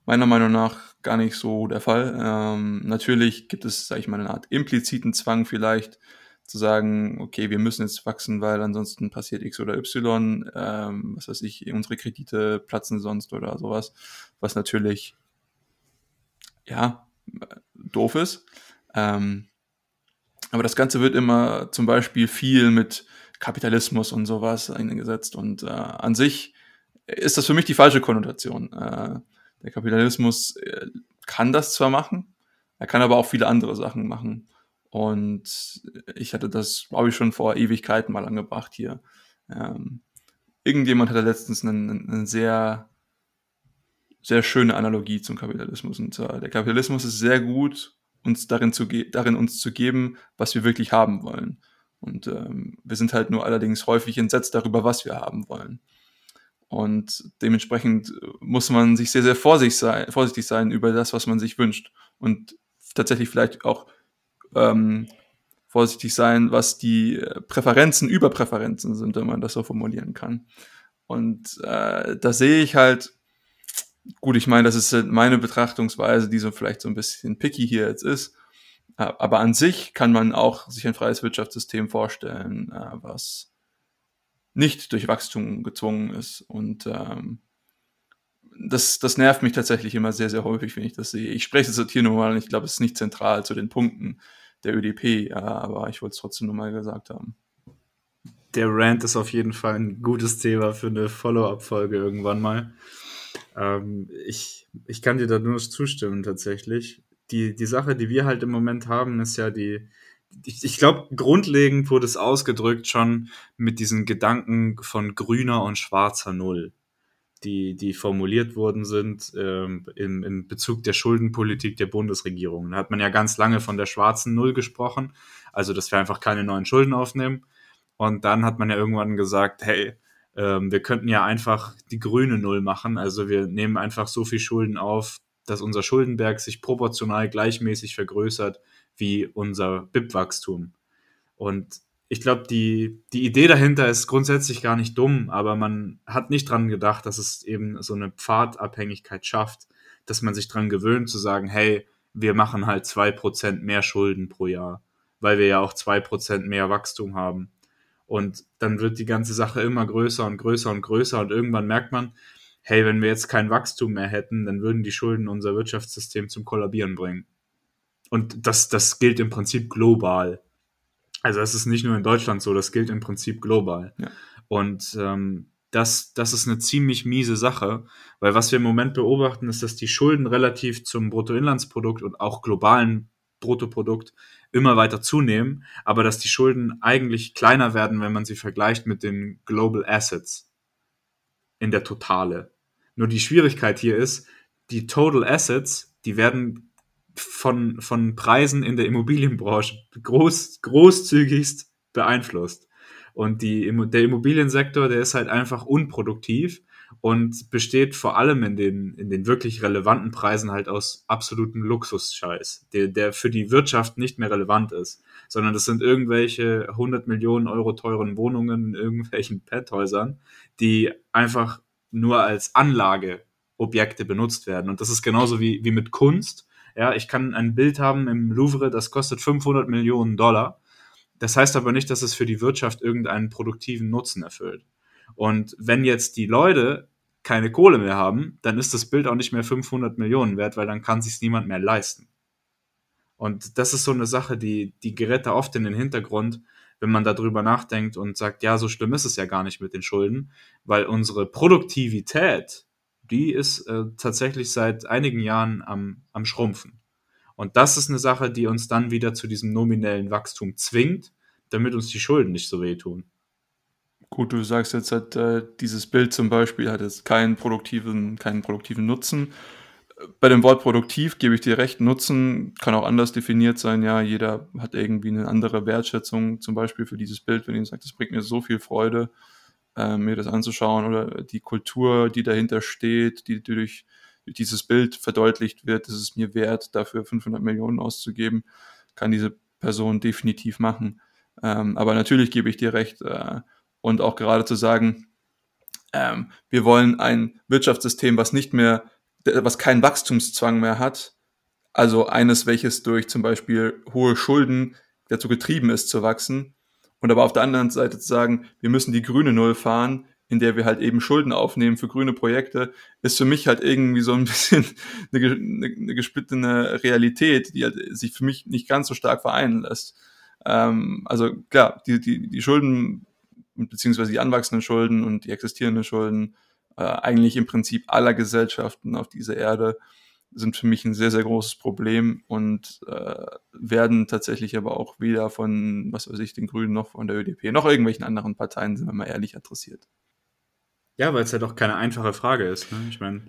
meiner Meinung nach gar nicht so der Fall. Ähm, natürlich gibt es, sage ich mal, eine Art impliziten Zwang vielleicht zu sagen, okay, wir müssen jetzt wachsen, weil ansonsten passiert X oder Y, ähm, was weiß ich, unsere Kredite platzen sonst oder sowas, was natürlich, ja, doof ist. Ähm, aber das Ganze wird immer zum Beispiel viel mit Kapitalismus und sowas eingesetzt und äh, an sich ist das für mich die falsche Konnotation. Äh, der Kapitalismus äh, kann das zwar machen, er kann aber auch viele andere Sachen machen. Und ich hatte das, glaube ich, schon vor Ewigkeiten mal angebracht hier. Ähm, irgendjemand hatte letztens eine, sehr, sehr schöne Analogie zum Kapitalismus. Und zwar, der Kapitalismus ist sehr gut, uns darin, zu darin uns zu geben, was wir wirklich haben wollen. Und ähm, wir sind halt nur allerdings häufig entsetzt darüber, was wir haben wollen. Und dementsprechend äh, muss man sich sehr, sehr vorsichtig sein, vorsichtig sein über das, was man sich wünscht. Und tatsächlich vielleicht auch ähm, vorsichtig sein, was die äh, Präferenzen über Präferenzen sind, wenn man das so formulieren kann. Und äh, da sehe ich halt, gut, ich meine, das ist halt meine Betrachtungsweise, die so vielleicht so ein bisschen picky hier jetzt ist. Aber an sich kann man auch sich ein freies Wirtschaftssystem vorstellen, äh, was nicht durch Wachstum gezwungen ist. Und ähm, das, das nervt mich tatsächlich immer sehr, sehr häufig, wenn ich das sehe. Ich spreche es hier nochmal und ich glaube, es ist nicht zentral zu den Punkten der ÖDP, aber ich wollte es trotzdem nochmal gesagt haben. Der Rant ist auf jeden Fall ein gutes Thema für eine Follow-up-Folge irgendwann mal. Ähm, ich, ich kann dir da nur zustimmen, tatsächlich. Die, die Sache, die wir halt im Moment haben, ist ja die, ich, ich glaube, grundlegend wurde es ausgedrückt schon mit diesen Gedanken von grüner und schwarzer Null, die, die formuliert worden sind ähm, im, im Bezug der Schuldenpolitik der Bundesregierung. Da hat man ja ganz lange von der schwarzen Null gesprochen, also dass wir einfach keine neuen Schulden aufnehmen. Und dann hat man ja irgendwann gesagt, hey, ähm, wir könnten ja einfach die grüne Null machen. Also wir nehmen einfach so viel Schulden auf, dass unser Schuldenberg sich proportional gleichmäßig vergrößert wie unser BIP-Wachstum. Und ich glaube, die, die Idee dahinter ist grundsätzlich gar nicht dumm, aber man hat nicht dran gedacht, dass es eben so eine Pfadabhängigkeit schafft, dass man sich dran gewöhnt zu sagen, hey, wir machen halt zwei Prozent mehr Schulden pro Jahr, weil wir ja auch zwei Prozent mehr Wachstum haben. Und dann wird die ganze Sache immer größer und größer und größer und irgendwann merkt man, hey, wenn wir jetzt kein Wachstum mehr hätten, dann würden die Schulden unser Wirtschaftssystem zum Kollabieren bringen. Und das, das gilt im Prinzip global. Also es ist nicht nur in Deutschland so, das gilt im Prinzip global. Ja. Und ähm, das, das ist eine ziemlich miese Sache, weil was wir im Moment beobachten, ist, dass die Schulden relativ zum Bruttoinlandsprodukt und auch globalen Bruttoprodukt immer weiter zunehmen, aber dass die Schulden eigentlich kleiner werden, wenn man sie vergleicht mit den Global Assets in der Totale. Nur die Schwierigkeit hier ist, die Total Assets, die werden von, von Preisen in der Immobilienbranche groß, großzügigst beeinflusst. Und die, der Immobiliensektor, der ist halt einfach unproduktiv und besteht vor allem in den, in den wirklich relevanten Preisen halt aus absolutem Luxusscheiß, der, der für die Wirtschaft nicht mehr relevant ist, sondern das sind irgendwelche 100 Millionen Euro teuren Wohnungen in irgendwelchen Penthäusern, die einfach nur als Anlageobjekte benutzt werden. Und das ist genauso wie, wie mit Kunst. Ja, ich kann ein Bild haben im Louvre, das kostet 500 Millionen Dollar. Das heißt aber nicht, dass es für die Wirtschaft irgendeinen produktiven Nutzen erfüllt. Und wenn jetzt die Leute keine Kohle mehr haben, dann ist das Bild auch nicht mehr 500 Millionen wert, weil dann kann sich niemand mehr leisten. Und das ist so eine Sache, die, die gerät da oft in den Hintergrund, wenn man darüber nachdenkt und sagt, ja, so schlimm ist es ja gar nicht mit den Schulden, weil unsere Produktivität, die ist äh, tatsächlich seit einigen Jahren am, am Schrumpfen. Und das ist eine Sache, die uns dann wieder zu diesem nominellen Wachstum zwingt, damit uns die Schulden nicht so wehtun. Gut, du sagst jetzt, hat, äh, dieses Bild zum Beispiel hat jetzt keinen produktiven, keinen produktiven Nutzen bei dem Wort produktiv gebe ich dir recht. Nutzen kann auch anders definiert sein. Ja, jeder hat irgendwie eine andere Wertschätzung, zum Beispiel für dieses Bild, wenn ihr sagt, das bringt mir so viel Freude, äh, mir das anzuschauen oder die Kultur, die dahinter steht, die durch, durch dieses Bild verdeutlicht wird, ist mir wert, dafür 500 Millionen auszugeben, kann diese Person definitiv machen. Ähm, aber natürlich gebe ich dir recht äh, und auch gerade zu sagen, ähm, wir wollen ein Wirtschaftssystem, was nicht mehr was keinen Wachstumszwang mehr hat, also eines, welches durch zum Beispiel hohe Schulden dazu getrieben ist zu wachsen, und aber auf der anderen Seite zu sagen, wir müssen die grüne Null fahren, in der wir halt eben Schulden aufnehmen für grüne Projekte, ist für mich halt irgendwie so ein bisschen eine, eine, gesplittene Realität, die halt sich für mich nicht ganz so stark vereinen lässt. Ähm, also klar, die, die, die Schulden, beziehungsweise die anwachsenden Schulden und die existierenden Schulden äh, eigentlich im Prinzip aller Gesellschaften auf dieser Erde sind für mich ein sehr, sehr großes Problem und äh, werden tatsächlich aber auch weder von, was weiß ich, den Grünen noch von der ÖDP noch irgendwelchen anderen Parteien, sind wir mal ehrlich, adressiert. Ja, weil es ja doch keine einfache Frage ist. Ne? Ich meine.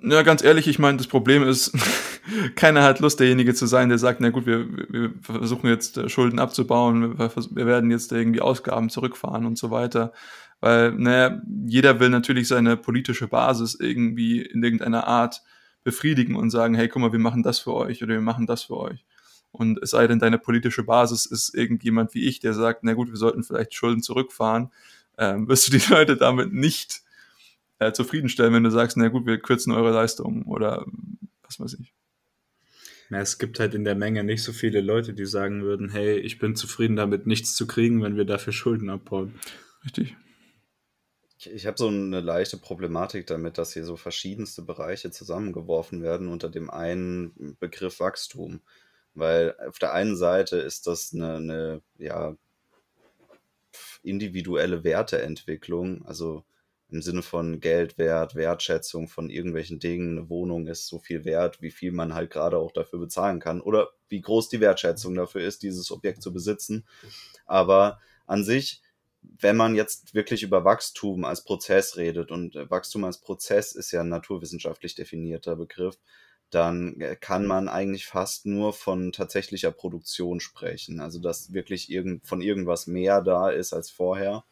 Ja, ganz ehrlich, ich meine, das Problem ist, keiner hat Lust, derjenige zu sein, der sagt, na gut, wir, wir versuchen jetzt äh, Schulden abzubauen, wir, wir werden jetzt irgendwie Ausgaben zurückfahren und so weiter. Weil, naja, jeder will natürlich seine politische Basis irgendwie in irgendeiner Art befriedigen und sagen, hey, guck mal, wir machen das für euch oder wir machen das für euch. Und es sei denn, deine politische Basis ist irgendjemand wie ich, der sagt, na gut, wir sollten vielleicht Schulden zurückfahren, ähm, wirst du die Leute damit nicht äh, zufriedenstellen, wenn du sagst, na gut, wir kürzen eure Leistungen oder was weiß ich. Na, es gibt halt in der Menge nicht so viele Leute, die sagen würden, hey, ich bin zufrieden damit, nichts zu kriegen, wenn wir dafür Schulden abbauen. Richtig. Ich, ich habe so eine leichte Problematik damit, dass hier so verschiedenste Bereiche zusammengeworfen werden unter dem einen Begriff Wachstum. Weil auf der einen Seite ist das eine, eine ja, individuelle Werteentwicklung, also im Sinne von Geldwert, Wertschätzung von irgendwelchen Dingen. Eine Wohnung ist so viel wert, wie viel man halt gerade auch dafür bezahlen kann oder wie groß die Wertschätzung dafür ist, dieses Objekt zu besitzen. Aber an sich wenn man jetzt wirklich über Wachstum als Prozess redet, und äh, Wachstum als Prozess ist ja ein naturwissenschaftlich definierter Begriff, dann äh, kann man eigentlich fast nur von tatsächlicher Produktion sprechen. Also dass wirklich irgend, von irgendwas mehr da ist als vorher.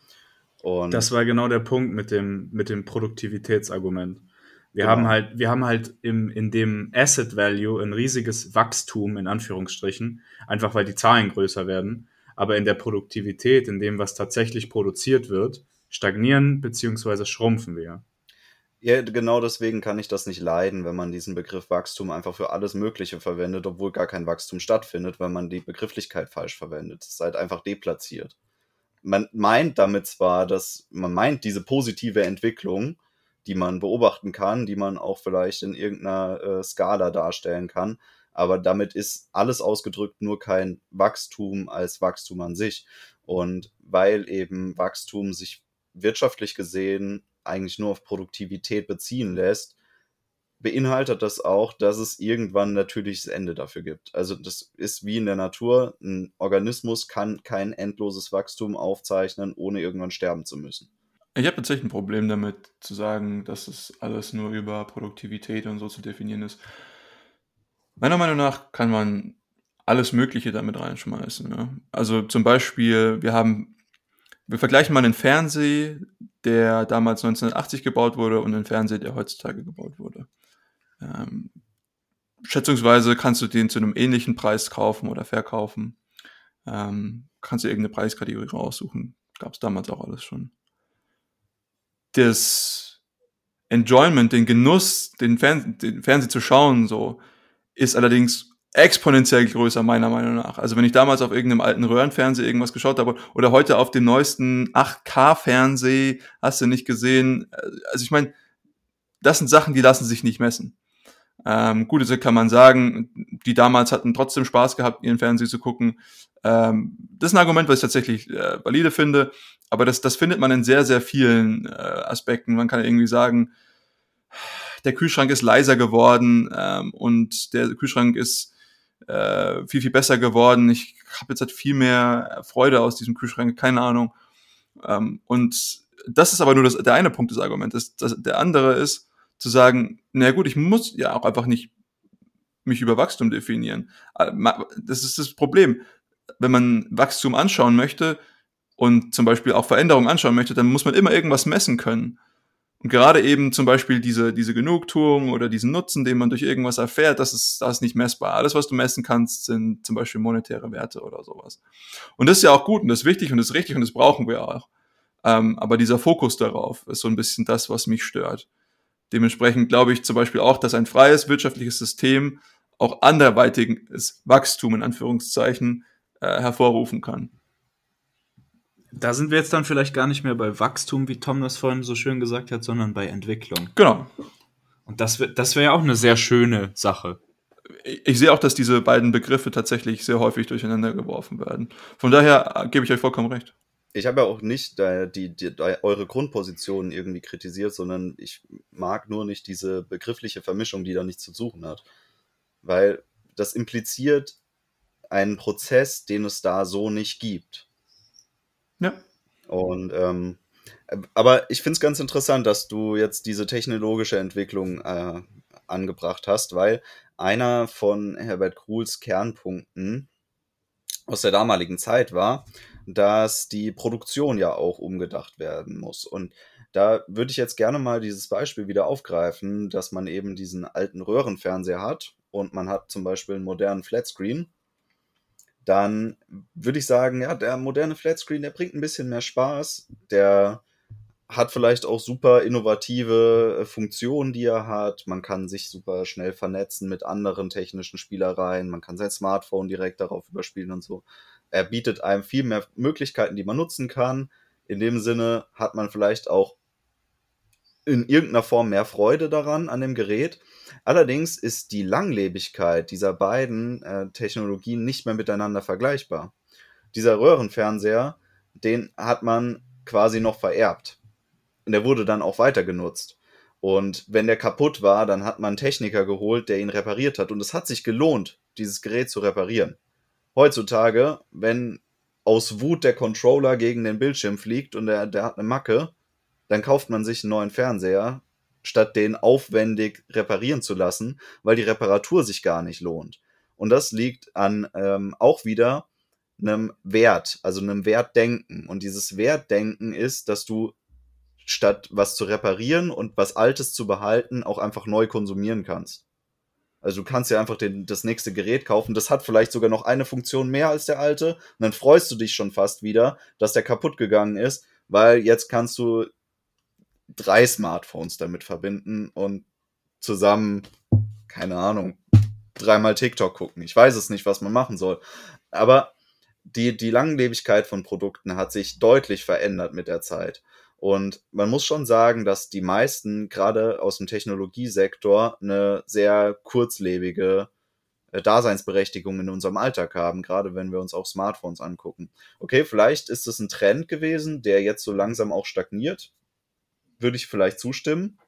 Und das war genau der Punkt mit dem, mit dem Produktivitätsargument. Wir genau. haben halt, wir haben halt im, in dem Asset Value ein riesiges Wachstum, in Anführungsstrichen, einfach weil die Zahlen größer werden aber in der Produktivität, in dem, was tatsächlich produziert wird, stagnieren bzw. schrumpfen wir. Ja, genau deswegen kann ich das nicht leiden, wenn man diesen Begriff Wachstum einfach für alles Mögliche verwendet, obwohl gar kein Wachstum stattfindet, weil man die Begrifflichkeit falsch verwendet. Es ist halt einfach deplatziert. Man meint damit zwar, dass man meint diese positive Entwicklung, die man beobachten kann, die man auch vielleicht in irgendeiner äh, Skala darstellen kann, aber damit ist alles ausgedrückt nur kein Wachstum als Wachstum an sich. Und weil eben Wachstum sich wirtschaftlich gesehen eigentlich nur auf Produktivität beziehen lässt, beinhaltet das auch, dass es irgendwann natürlich das Ende dafür gibt. Also das ist wie in der Natur, ein Organismus kann kein endloses Wachstum aufzeichnen, ohne irgendwann sterben zu müssen. Ich habe tatsächlich ein Problem damit zu sagen, dass es alles nur über Produktivität und so zu definieren ist. Meiner Meinung nach kann man alles Mögliche damit reinschmeißen. Ne? Also zum Beispiel, wir haben, wir vergleichen mal einen Fernseher, der damals 1980 gebaut wurde und einen Fernseher, der heutzutage gebaut wurde. Ähm, schätzungsweise kannst du den zu einem ähnlichen Preis kaufen oder verkaufen. Ähm, kannst du irgendeine Preiskategorie raussuchen. Gab es damals auch alles schon. Das Enjoyment, den Genuss, den, Fern den Fernsehen zu schauen, so, ist allerdings exponentiell größer, meiner Meinung nach. Also wenn ich damals auf irgendeinem alten Röhrenfernseher irgendwas geschaut habe oder heute auf dem neuesten 8K-Fernseher, hast du nicht gesehen. Also ich meine, das sind Sachen, die lassen sich nicht messen. Ähm, gut, also kann man sagen, die damals hatten trotzdem Spaß gehabt, ihren Fernseher zu gucken. Ähm, das ist ein Argument, was ich tatsächlich äh, valide finde, aber das, das findet man in sehr, sehr vielen äh, Aspekten. Man kann irgendwie sagen, der Kühlschrank ist leiser geworden ähm, und der Kühlschrank ist äh, viel, viel besser geworden. Ich habe jetzt halt viel mehr Freude aus diesem Kühlschrank, keine Ahnung. Ähm, und das ist aber nur das, der eine Punkt des Arguments. Das, der andere ist zu sagen, na gut, ich muss ja auch einfach nicht mich über Wachstum definieren. Äh, das ist das Problem. Wenn man Wachstum anschauen möchte und zum Beispiel auch Veränderungen anschauen möchte, dann muss man immer irgendwas messen können. Und gerade eben zum Beispiel diese, diese Genugtuung oder diesen Nutzen, den man durch irgendwas erfährt, das ist, das ist nicht messbar. Alles, was du messen kannst, sind zum Beispiel monetäre Werte oder sowas. Und das ist ja auch gut und das ist wichtig und das ist richtig und das brauchen wir auch. Ähm, aber dieser Fokus darauf ist so ein bisschen das, was mich stört. Dementsprechend glaube ich zum Beispiel auch, dass ein freies wirtschaftliches System auch anderweitiges Wachstum in Anführungszeichen äh, hervorrufen kann da sind wir jetzt dann vielleicht gar nicht mehr bei Wachstum, wie Tom das vorhin so schön gesagt hat, sondern bei Entwicklung. Genau. Und das wäre das wär ja auch eine sehr schöne Sache. Ich, sehe auch, dass diese beiden Begriffe tatsächlich sehr häufig durcheinander geworfen werden. Von daher äh, gebe ich euch vollkommen recht. Ich habe ja auch nicht äh, die, die, die, eure Grundpositionen irgendwie kritisiert, sondern ich mag nur nicht diese begriffliche Vermischung, die da nichts zu suchen hat. Weil das impliziert einen Prozess, den es da so nicht gibt. Ja. Und ähm, aber ich finde es ganz interessant, dass du jetzt diese technologische Entwicklung äh, angebracht hast, weil einer von Herbert Kruhls Kernpunkten aus der damaligen Zeit war, dass die Produktion ja auch umgedacht werden muss. Und da würde ich jetzt gerne mal dieses Beispiel wieder aufgreifen, dass man eben diesen alten Röhrenfernseher hat und man hat zum Beispiel einen modernen Flatscreen dann würde ich sagen, ja, der moderne Flatscreen, der bringt ein bisschen mehr Spaß. Der hat vielleicht auch super innovative äh, Funktionen, die er hat. Man kann sich super schnell vernetzen mit anderen technischen Spielereien. Man kann sein Smartphone direkt darauf überspielen und so. Er bietet einem viel mehr Möglichkeiten, die man nutzen kann. In dem Sinne hat man vielleicht auch in irgendeiner Form mehr Freude daran, an dem Gerät. Allerdings ist die Langlebigkeit dieser beiden äh, Technologien nicht mehr miteinander vergleichbar. Dieser Röhrenfernseher, den hat man quasi noch vererbt. Und der wurde dann auch weiter genutzt. Und wenn der kaputt war, dann hat man einen Techniker geholt, der ihn repariert hat. Und es hat sich gelohnt, dieses Gerät zu reparieren. Heutzutage, wenn aus Wut der Controller gegen den Bildschirm fliegt und der, der hat eine Macke, dann kauft man sich einen neuen Fernseher, statt den aufwendig reparieren zu lassen, weil die Reparatur sich gar nicht lohnt. Und das liegt an ähm, auch wieder einem Wert, also einem Wertdenken. Und dieses Wertdenken ist, dass du statt was zu reparieren und was Altes zu behalten, auch einfach neu konsumieren kannst. Also du kannst ja einfach den, das nächste Gerät kaufen. Das hat vielleicht sogar noch eine Funktion mehr als der alte. Und dann freust du dich schon fast wieder, dass der kaputt gegangen ist, weil jetzt kannst du drei Smartphones damit verbinden und zusammen, keine Ahnung, dreimal TikTok gucken. Ich weiß es nicht, was man machen soll. Aber die, die Langlebigkeit von Produkten hat sich deutlich verändert mit der Zeit. Und man muss schon sagen, dass die meisten, gerade aus dem Technologiesektor, eine sehr kurzlebige äh, Daseinsberechtigung in unserem Alltag haben, gerade wenn wir uns auch Smartphones angucken. Okay, vielleicht ist es ein Trend gewesen, der jetzt so langsam auch stagniert würde ich vielleicht zustimmen.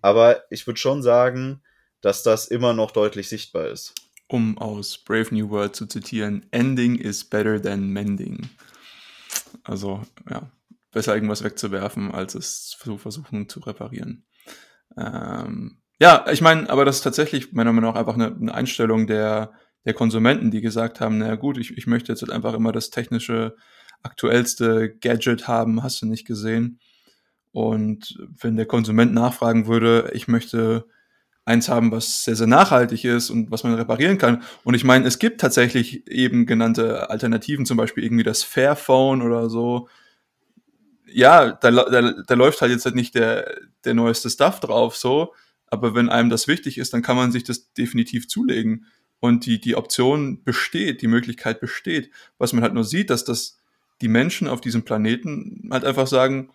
Aber ich würde schon sagen, dass das immer noch deutlich sichtbar ist. Um aus Brave New World zu zitieren, Ending is better than mending. Also, ja, besser irgendwas wegzuwerfen, als es zu versuchen zu reparieren. Ähm, ja, ich meine, aber das ist tatsächlich meiner Meinung nach einfach eine, eine Einstellung der, der Konsumenten, die gesagt haben, naja gut, ich, ich möchte jetzt halt einfach immer das technische, aktuellste Gadget haben, hast du nicht gesehen. Und wenn der Konsument nachfragen würde, ich möchte eins haben, was sehr, sehr nachhaltig ist und was man reparieren kann. Und ich meine, es gibt tatsächlich eben genannte Alternativen, zum Beispiel irgendwie das Fairphone oder so. Ja, da, da, da läuft halt jetzt halt nicht der, der neueste Stuff drauf, so. Aber wenn einem das wichtig ist, dann kann man sich das definitiv zulegen. und die, die Option besteht, die Möglichkeit besteht. Was man halt nur sieht, dass das die Menschen auf diesem Planeten halt einfach sagen,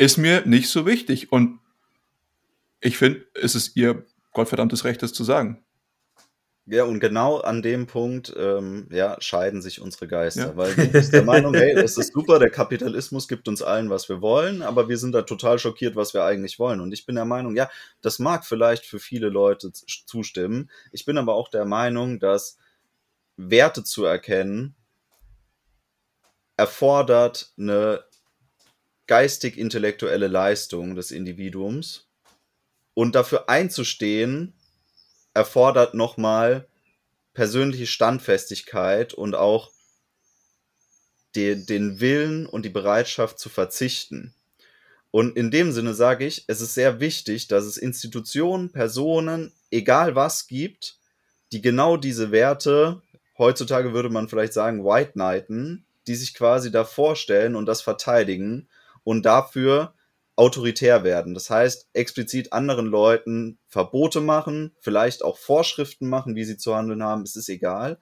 ist mir nicht so wichtig. Und ich finde, es ist ihr gottverdammtes Recht, das zu sagen. Ja, und genau an dem Punkt ähm, ja, scheiden sich unsere Geister, ja. weil du bist der Meinung, hey, das ist super, der Kapitalismus gibt uns allen, was wir wollen, aber wir sind da total schockiert, was wir eigentlich wollen. Und ich bin der Meinung, ja, das mag vielleicht für viele Leute zustimmen. Ich bin aber auch der Meinung, dass Werte zu erkennen erfordert eine geistig-intellektuelle Leistung des Individuums und dafür einzustehen, erfordert nochmal persönliche Standfestigkeit und auch den, den Willen und die Bereitschaft zu verzichten. Und in dem Sinne sage ich, es ist sehr wichtig, dass es Institutionen, Personen, egal was gibt, die genau diese Werte, heutzutage würde man vielleicht sagen, White Knighten, die sich quasi da vorstellen und das verteidigen und dafür autoritär werden. Das heißt, explizit anderen Leuten Verbote machen, vielleicht auch Vorschriften machen, wie sie zu handeln haben, es ist egal.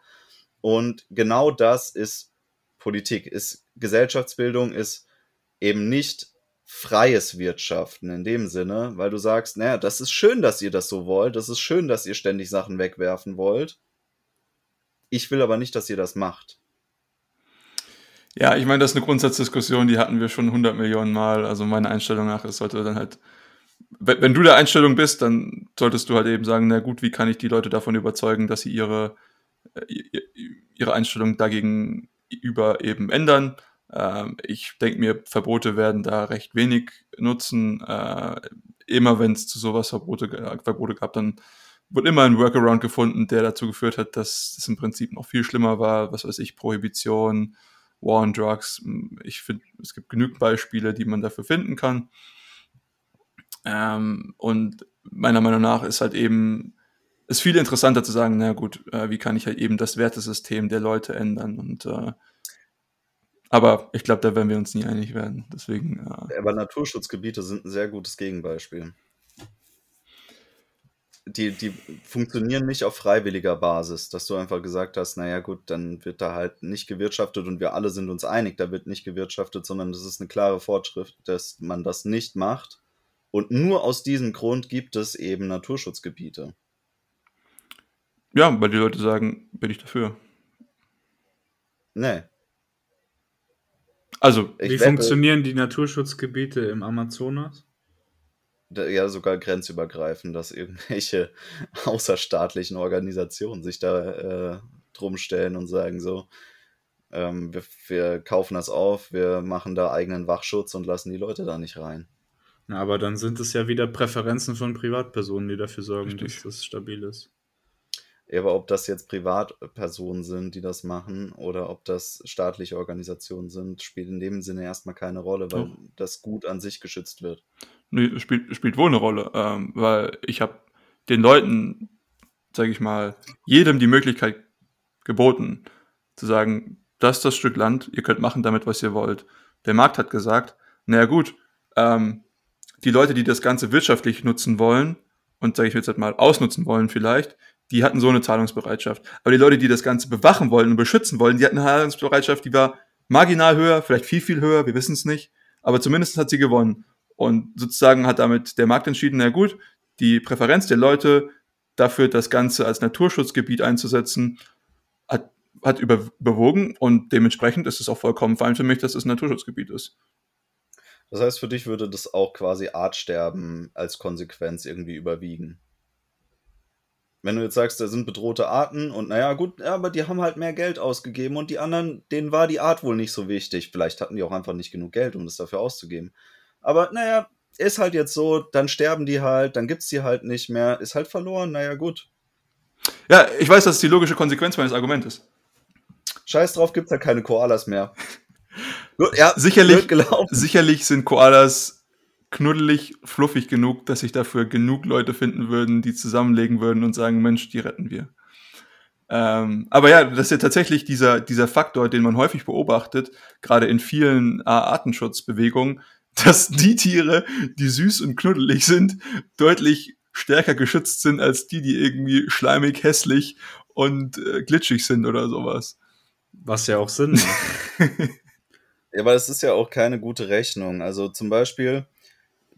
Und genau das ist Politik, ist Gesellschaftsbildung, ist eben nicht freies Wirtschaften in dem Sinne, weil du sagst, naja, das ist schön, dass ihr das so wollt, das ist schön, dass ihr ständig Sachen wegwerfen wollt. Ich will aber nicht, dass ihr das macht. Ja, ich meine, das ist eine Grundsatzdiskussion, die hatten wir schon 100 Millionen Mal. Also meine Einstellung nach, es sollte dann halt, wenn, du der Einstellung bist, dann solltest du halt eben sagen, na gut, wie kann ich die Leute davon überzeugen, dass sie ihre, äh, ihre Einstellung dagegen über eben ändern. Ähm, ich denke mir, Verbote werden da recht wenig nutzen. Äh, immer wenn es zu sowas Verbote, Verbote gab, dann wurde immer ein Workaround gefunden, der dazu geführt hat, dass es im Prinzip noch viel schlimmer war. Was weiß ich, Prohibition, War on Drugs. Ich finde, es gibt genügend Beispiele, die man dafür finden kann. Ähm, und meiner Meinung nach ist halt eben, ist viel interessanter zu sagen, na gut, äh, wie kann ich halt eben das Wertesystem der Leute ändern und äh, aber ich glaube, da werden wir uns nie einig werden. Deswegen. Äh, aber Naturschutzgebiete sind ein sehr gutes Gegenbeispiel die, die funktionieren nicht auf freiwilliger Basis, dass du einfach gesagt hast, naja gut, dann wird da halt nicht gewirtschaftet und wir alle sind uns einig, da wird nicht gewirtschaftet, sondern das ist eine klare Fortschrift, dass man das nicht macht. Und nur aus diesem Grund gibt es eben Naturschutzgebiete. Ja, weil die Leute sagen, bin ich dafür. Nee. Also, wie wette, funktionieren die Naturschutzgebiete im Amazonas? Ja sogar grenzübergreifend, dass irgendwelche außerstaatlichen Organisationen sich da äh, drum stellen und sagen so, ähm, wir, wir, kaufen das auf, wir machen da eigenen Wachschutz und lassen die Leute da nicht rein. Na, aber dann sind es ja wieder Präferenzen von Privatpersonen, die dafür sorgen, Richtig. dass das stabil ist. Aber ob das jetzt Privatpersonen sind, die das machen, oder ob das staatliche Organisationen sind, spielt in dem Sinne erstmal keine Rolle, weil oh. das Gut an sich geschützt wird. Nee, spielt, spielt wohl eine Rolle, ähm, weil ich habe den Leuten, sage ich mal, jedem die Möglichkeit geboten, zu sagen, das ist das Stück Land, ihr könnt machen damit, was ihr wollt. Der Markt hat gesagt, naja gut, ähm, die Leute, die das Ganze wirtschaftlich nutzen wollen und, sage ich jetzt halt mal, ausnutzen wollen vielleicht, die hatten so eine Zahlungsbereitschaft. Aber die Leute, die das Ganze bewachen wollen und beschützen wollen, die hatten eine Zahlungsbereitschaft, die war marginal höher, vielleicht viel, viel höher, wir wissen es nicht. Aber zumindest hat sie gewonnen. Und sozusagen hat damit der Markt entschieden, na gut, die Präferenz der Leute dafür, das Ganze als Naturschutzgebiet einzusetzen, hat, hat überwogen und dementsprechend ist es auch vollkommen fein für mich, dass es ein Naturschutzgebiet ist. Das heißt, für dich würde das auch quasi Artsterben als Konsequenz irgendwie überwiegen. Wenn du jetzt sagst, da sind bedrohte Arten und naja, gut, aber die haben halt mehr Geld ausgegeben und die anderen, denen war die Art wohl nicht so wichtig. Vielleicht hatten die auch einfach nicht genug Geld, um das dafür auszugeben. Aber naja, ist halt jetzt so, dann sterben die halt, dann gibt's die halt nicht mehr, ist halt verloren, naja, gut. Ja, ich weiß, das ist die logische Konsequenz meines Argumentes. Scheiß drauf, gibt's halt keine Koalas mehr. ja, sicherlich, sicherlich sind Koalas knuddelig, fluffig genug, dass sich dafür genug Leute finden würden, die zusammenlegen würden und sagen, Mensch, die retten wir. Ähm, aber ja, das ist ja tatsächlich dieser, dieser Faktor, den man häufig beobachtet, gerade in vielen Artenschutzbewegungen, dass die Tiere, die süß und knuddelig sind, deutlich stärker geschützt sind als die, die irgendwie schleimig, hässlich und äh, glitschig sind oder sowas. Was ja auch Sinn macht. ja, aber es ist ja auch keine gute Rechnung. Also zum Beispiel,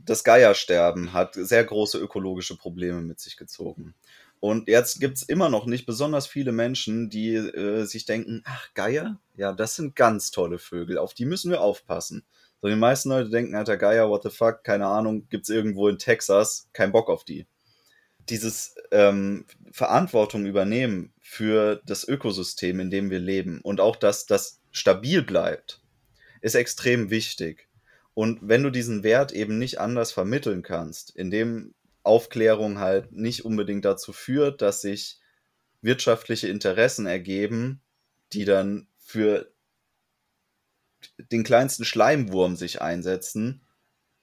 das Geiersterben hat sehr große ökologische Probleme mit sich gezogen. Und jetzt gibt es immer noch nicht besonders viele Menschen, die äh, sich denken, ach, Geier? Ja, das sind ganz tolle Vögel, auf die müssen wir aufpassen. So, die meisten Leute denken, alter Geier, what the fuck, keine Ahnung, gibt's irgendwo in Texas, kein Bock auf die. Dieses ähm, Verantwortung übernehmen für das Ökosystem, in dem wir leben und auch, dass das stabil bleibt, ist extrem wichtig. Und wenn du diesen Wert eben nicht anders vermitteln kannst, indem Aufklärung halt nicht unbedingt dazu führt, dass sich wirtschaftliche Interessen ergeben, die dann für den kleinsten Schleimwurm sich einsetzen,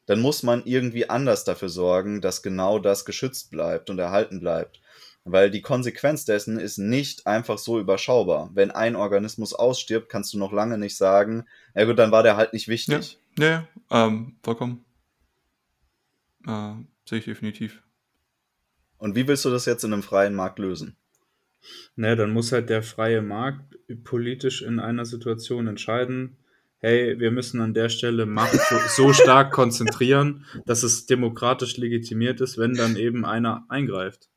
dann muss man irgendwie anders dafür sorgen, dass genau das geschützt bleibt und erhalten bleibt. Weil die Konsequenz dessen ist nicht einfach so überschaubar. Wenn ein Organismus ausstirbt, kannst du noch lange nicht sagen, ja gut, dann war der halt nicht wichtig. Ja, ja ähm, vollkommen. Äh, Sehe ich definitiv. Und wie willst du das jetzt in einem freien Markt lösen? Ne, dann muss halt der freie Markt politisch in einer Situation entscheiden, hey, wir müssen an der Stelle Macht so, so stark konzentrieren, dass es demokratisch legitimiert ist, wenn dann eben einer eingreift.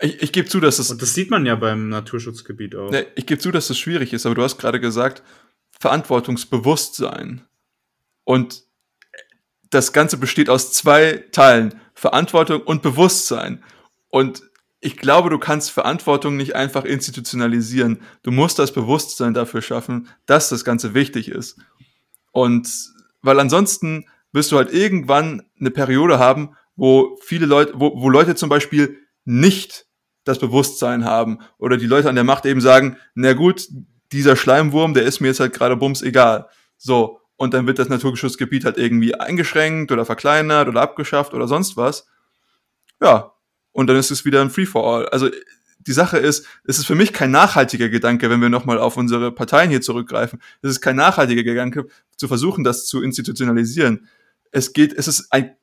Ich, ich gebe zu, dass es. Und das sieht man ja beim Naturschutzgebiet auch. Ne, ich gebe zu, dass es schwierig ist, aber du hast gerade gesagt, Verantwortungsbewusstsein. Und das Ganze besteht aus zwei Teilen. Verantwortung und Bewusstsein. Und ich glaube, du kannst Verantwortung nicht einfach institutionalisieren. Du musst das Bewusstsein dafür schaffen, dass das Ganze wichtig ist. Und weil ansonsten wirst du halt irgendwann eine Periode haben, wo viele Leute, wo, wo Leute zum Beispiel nicht das Bewusstsein haben oder die Leute an der Macht eben sagen, na gut, dieser Schleimwurm, der ist mir jetzt halt gerade bums egal. So und dann wird das Naturschutzgebiet halt irgendwie eingeschränkt oder verkleinert oder abgeschafft oder sonst was. Ja, und dann ist es wieder ein Free-for-all. Also die Sache ist, es ist für mich kein nachhaltiger Gedanke, wenn wir nochmal auf unsere Parteien hier zurückgreifen. Es ist kein nachhaltiger Gedanke, zu versuchen, das zu institutionalisieren. Es geht, es ist ein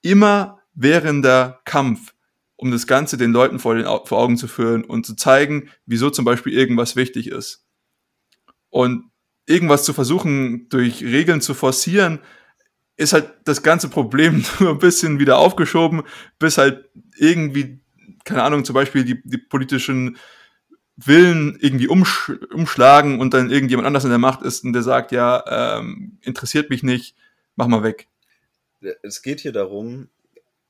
immer währender Kampf, um das Ganze den Leuten vor, den, vor Augen zu führen und zu zeigen, wieso zum Beispiel irgendwas wichtig ist. Und irgendwas zu versuchen, durch Regeln zu forcieren, ist halt das ganze Problem nur ein bisschen wieder aufgeschoben, bis halt irgendwie, keine Ahnung, zum Beispiel die, die politischen Willen irgendwie umsch umschlagen und dann irgendjemand anders in der Macht ist und der sagt, ja, ähm, interessiert mich nicht, mach mal weg. Es geht hier darum,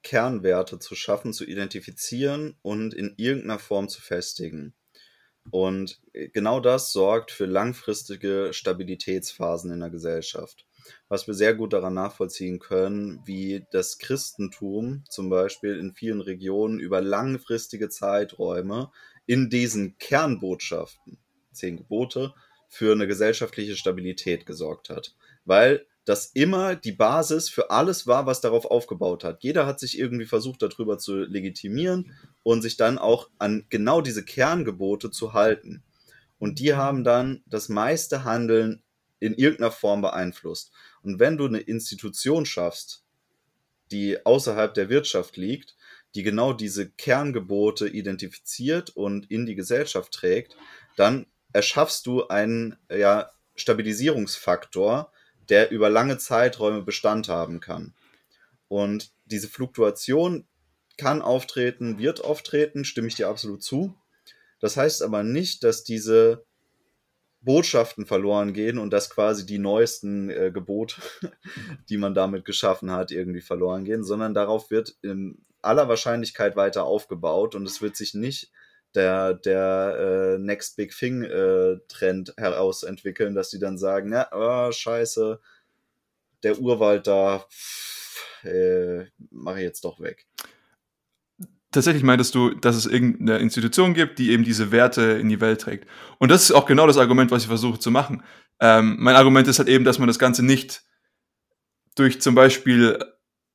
Kernwerte zu schaffen, zu identifizieren und in irgendeiner Form zu festigen. Und äh, genau das sorgt für langfristige Stabilitätsphasen in der Gesellschaft. Was wir sehr gut daran nachvollziehen können, wie das Christentum zum Beispiel in vielen Regionen über langfristige Zeiträume in diesen Kernbotschaften, zehn Gebote, für eine gesellschaftliche Stabilität gesorgt hat. Weil das immer die Basis für alles war, was darauf aufgebaut hat. Jeder hat sich irgendwie versucht, darüber zu legitimieren und sich dann auch an genau diese Kerngebote zu halten. Und die haben dann das meiste Handeln in irgendeiner Form beeinflusst. Und wenn du eine Institution schaffst, die außerhalb der Wirtschaft liegt, die genau diese Kerngebote identifiziert und in die Gesellschaft trägt, dann erschaffst du einen ja, Stabilisierungsfaktor, der über lange Zeiträume Bestand haben kann. Und diese Fluktuation kann auftreten, wird auftreten, stimme ich dir absolut zu. Das heißt aber nicht, dass diese Botschaften verloren gehen und dass quasi die neuesten äh, Gebote, die man damit geschaffen hat, irgendwie verloren gehen, sondern darauf wird in aller Wahrscheinlichkeit weiter aufgebaut und es wird sich nicht der, der äh, Next Big Thing äh, Trend herausentwickeln, dass die dann sagen, ja, oh, scheiße, der Urwald da äh, mache ich jetzt doch weg. Tatsächlich meintest du, dass es irgendeine Institution gibt, die eben diese Werte in die Welt trägt. Und das ist auch genau das Argument, was ich versuche zu machen. Ähm, mein Argument ist halt eben, dass man das Ganze nicht durch zum Beispiel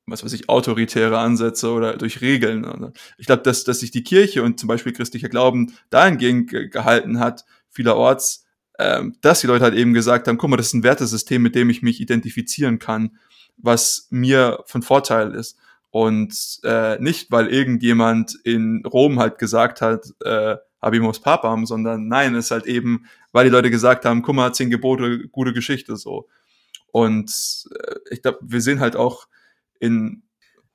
was weiß ich, autoritäre Ansätze oder durch Regeln. Ich glaube, dass, dass sich die Kirche und zum Beispiel christlicher Glauben dahingehend ge gehalten hat, vielerorts, ähm, dass die Leute halt eben gesagt haben, guck mal, das ist ein Wertesystem, mit dem ich mich identifizieren kann, was mir von Vorteil ist. Und äh, nicht, weil irgendjemand in Rom halt gesagt hat, äh, Habimus Papam, sondern nein, es ist halt eben, weil die Leute gesagt haben, guck mal, zehn Gebote, gute Geschichte so. Und äh, ich glaube, wir sehen halt auch in,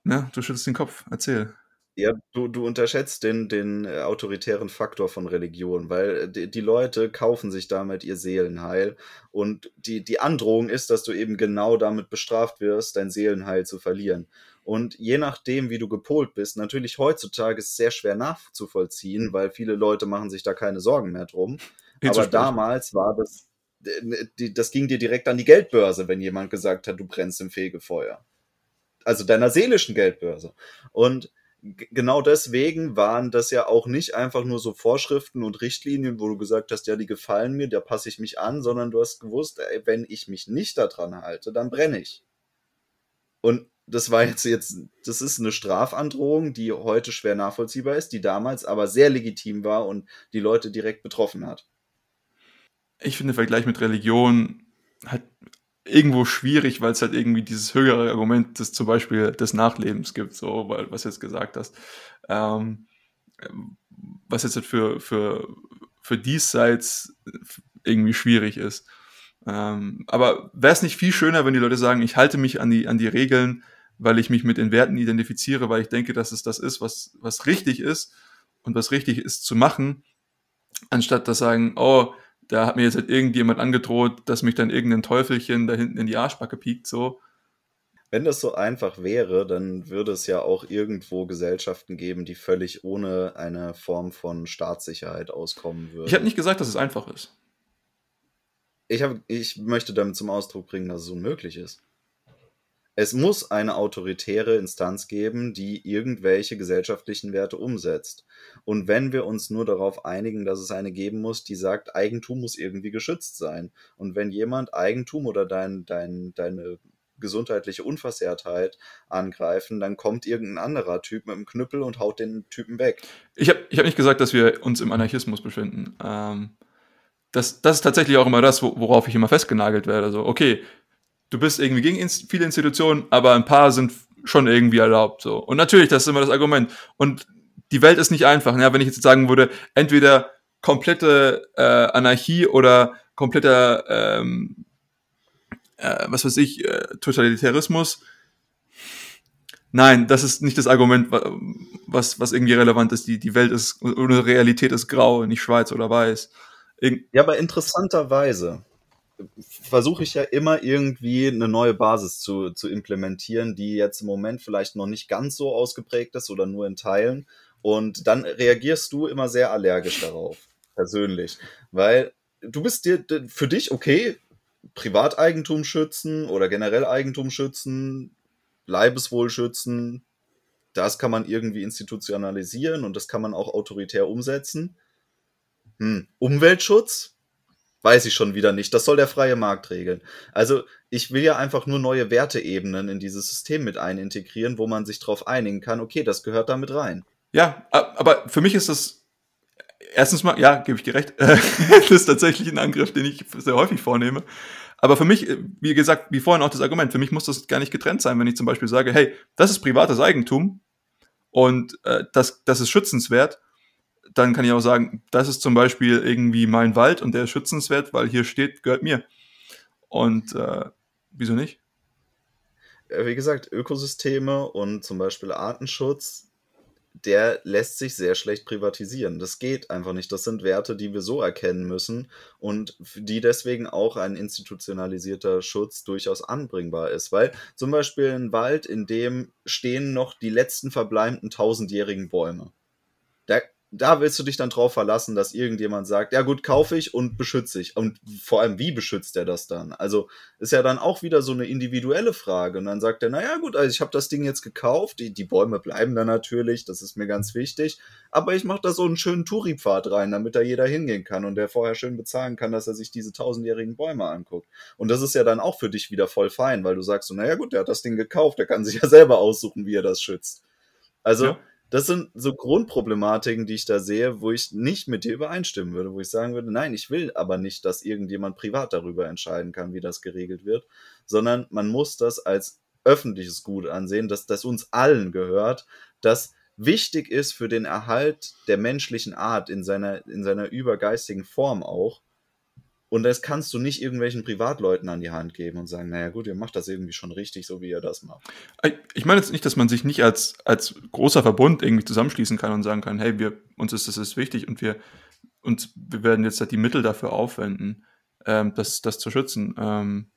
ne, du schüttelst den Kopf, erzähl. Ja, du, du unterschätzt den, den äh, autoritären Faktor von Religion, weil äh, die, die Leute kaufen sich damit ihr Seelenheil. Und die, die Androhung ist, dass du eben genau damit bestraft wirst, dein Seelenheil zu verlieren. Und je nachdem, wie du gepolt bist, natürlich heutzutage ist es sehr schwer nachzuvollziehen, weil viele Leute machen sich da keine Sorgen mehr drum. Aber damals war das, das ging dir direkt an die Geldbörse, wenn jemand gesagt hat, du brennst im Fegefeuer. Also deiner seelischen Geldbörse. Und genau deswegen waren das ja auch nicht einfach nur so Vorschriften und Richtlinien, wo du gesagt hast, ja, die gefallen mir, da passe ich mich an, sondern du hast gewusst, ey, wenn ich mich nicht daran halte, dann brenne ich. Und das war jetzt jetzt, das ist eine Strafandrohung, die heute schwer nachvollziehbar ist, die damals aber sehr legitim war und die Leute direkt betroffen hat. Ich finde, Vergleich mit Religion hat irgendwo schwierig, weil es halt irgendwie dieses höhere Argument des zum Beispiel des Nachlebens gibt, so, weil, was jetzt gesagt hast. Ähm, was jetzt halt für, für, für diesseits irgendwie schwierig ist. Ähm, aber wäre es nicht viel schöner, wenn die Leute sagen, ich halte mich an die, an die Regeln, weil ich mich mit den Werten identifiziere, weil ich denke, dass es das ist, was, was richtig ist und was richtig ist zu machen, anstatt dass sagen, oh, da hat mir jetzt halt irgendjemand angedroht, dass mich dann irgendein Teufelchen da hinten in die Arschbacke piekt, so. Wenn das so einfach wäre, dann würde es ja auch irgendwo Gesellschaften geben, die völlig ohne eine Form von Staatssicherheit auskommen würden. Ich habe nicht gesagt, dass es einfach ist. Ich, hab, ich möchte damit zum Ausdruck bringen, dass es unmöglich ist. Es muss eine autoritäre Instanz geben, die irgendwelche gesellschaftlichen Werte umsetzt. Und wenn wir uns nur darauf einigen, dass es eine geben muss, die sagt, Eigentum muss irgendwie geschützt sein. Und wenn jemand Eigentum oder dein, dein, deine gesundheitliche Unversehrtheit angreifen, dann kommt irgendein anderer Typ mit einem Knüppel und haut den Typen weg. Ich habe ich hab nicht gesagt, dass wir uns im Anarchismus befinden. Ähm, das, das ist tatsächlich auch immer das, worauf ich immer festgenagelt werde. Also, okay, du bist irgendwie gegen viele Institutionen, aber ein paar sind schon irgendwie erlaubt. So. Und natürlich, das ist immer das Argument. Und die Welt ist nicht einfach. Ja, wenn ich jetzt sagen würde, entweder komplette äh, Anarchie oder kompletter, ähm, äh, was weiß ich, äh, Totalitarismus. Nein, das ist nicht das Argument, was, was irgendwie relevant ist. Die, die Welt ist, unsere Realität ist grau, nicht schwarz oder weiß. Irg ja, aber interessanterweise versuche ich ja immer irgendwie eine neue Basis zu, zu implementieren, die jetzt im Moment vielleicht noch nicht ganz so ausgeprägt ist oder nur in Teilen. Und dann reagierst du immer sehr allergisch darauf, persönlich. Weil du bist dir für dich okay, Privateigentum schützen oder generell Eigentum schützen, Leibeswohl schützen, das kann man irgendwie institutionalisieren und das kann man auch autoritär umsetzen. Hm. Umweltschutz, weiß ich schon wieder nicht. Das soll der freie Markt regeln. Also ich will ja einfach nur neue Werteebenen in dieses System mit einintegrieren, wo man sich darauf einigen kann, okay, das gehört da mit rein. Ja, aber für mich ist das erstens mal, ja, gebe ich dir recht, das ist tatsächlich ein Angriff, den ich sehr häufig vornehme. Aber für mich, wie gesagt, wie vorhin auch das Argument, für mich muss das gar nicht getrennt sein, wenn ich zum Beispiel sage, hey, das ist privates Eigentum und äh, das, das ist schützenswert dann kann ich auch sagen, das ist zum Beispiel irgendwie mein Wald und der ist schützenswert, weil hier steht, gehört mir. Und äh, wieso nicht? Wie gesagt, Ökosysteme und zum Beispiel Artenschutz, der lässt sich sehr schlecht privatisieren. Das geht einfach nicht. Das sind Werte, die wir so erkennen müssen und die deswegen auch ein institutionalisierter Schutz durchaus anbringbar ist. Weil zum Beispiel ein Wald, in dem stehen noch die letzten verbleibenden tausendjährigen Bäume. Da da willst du dich dann drauf verlassen, dass irgendjemand sagt, ja gut, kaufe ich und beschütze ich. Und vor allem, wie beschützt er das dann? Also ist ja dann auch wieder so eine individuelle Frage. Und dann sagt er, naja gut, also ich habe das Ding jetzt gekauft, die, die Bäume bleiben da natürlich, das ist mir ganz wichtig, aber ich mache da so einen schönen Touri-Pfad rein, damit da jeder hingehen kann und der vorher schön bezahlen kann, dass er sich diese tausendjährigen Bäume anguckt. Und das ist ja dann auch für dich wieder voll fein, weil du sagst so, naja gut, der hat das Ding gekauft, der kann sich ja selber aussuchen, wie er das schützt. Also ja das sind so Grundproblematiken, die ich da sehe, wo ich nicht mit dir übereinstimmen würde, wo ich sagen würde, nein, ich will aber nicht, dass irgendjemand privat darüber entscheiden kann, wie das geregelt wird, sondern man muss das als öffentliches Gut ansehen, dass das uns allen gehört, dass wichtig ist für den Erhalt der menschlichen Art in seiner, in seiner übergeistigen Form auch. Und das kannst du nicht irgendwelchen Privatleuten an die Hand geben und sagen, naja gut, ihr macht das irgendwie schon richtig, so wie ihr das macht. Ich meine jetzt nicht, dass man sich nicht als, als großer Verbund irgendwie zusammenschließen kann und sagen kann, hey, wir, uns ist das ist wichtig und wir, und wir werden jetzt halt die Mittel dafür aufwenden, ähm, das, das zu schützen. Ähm,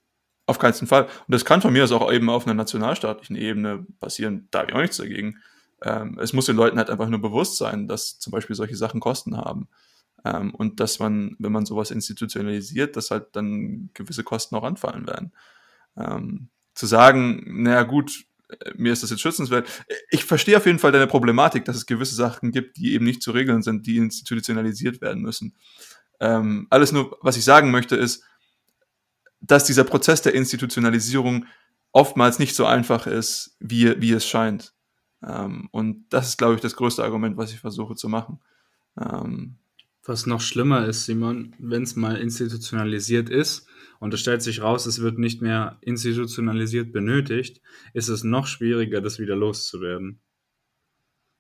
auf keinen Fall. Und das kann von mir aus auch eben auf einer nationalstaatlichen Ebene passieren. Da habe ich auch nichts dagegen. Ähm, es muss den Leuten halt einfach nur bewusst sein, dass zum Beispiel solche Sachen Kosten haben. Ähm, und dass man, wenn man sowas institutionalisiert, dass halt dann gewisse Kosten auch anfallen werden. Ähm, zu sagen, naja gut, äh, mir ist das jetzt schützenswert. Ich verstehe auf jeden Fall deine Problematik, dass es gewisse Sachen gibt, die eben nicht zu regeln sind, die institutionalisiert werden müssen. Ähm, alles nur, was ich sagen möchte, ist, dass dieser Prozess der Institutionalisierung oftmals nicht so einfach ist, wie, wie es scheint. Ähm, und das ist, glaube ich, das größte Argument, was ich versuche zu machen. Ähm, was noch schlimmer ist, Simon, wenn es mal institutionalisiert ist und es stellt sich raus, es wird nicht mehr institutionalisiert benötigt, ist es noch schwieriger, das wieder loszuwerden.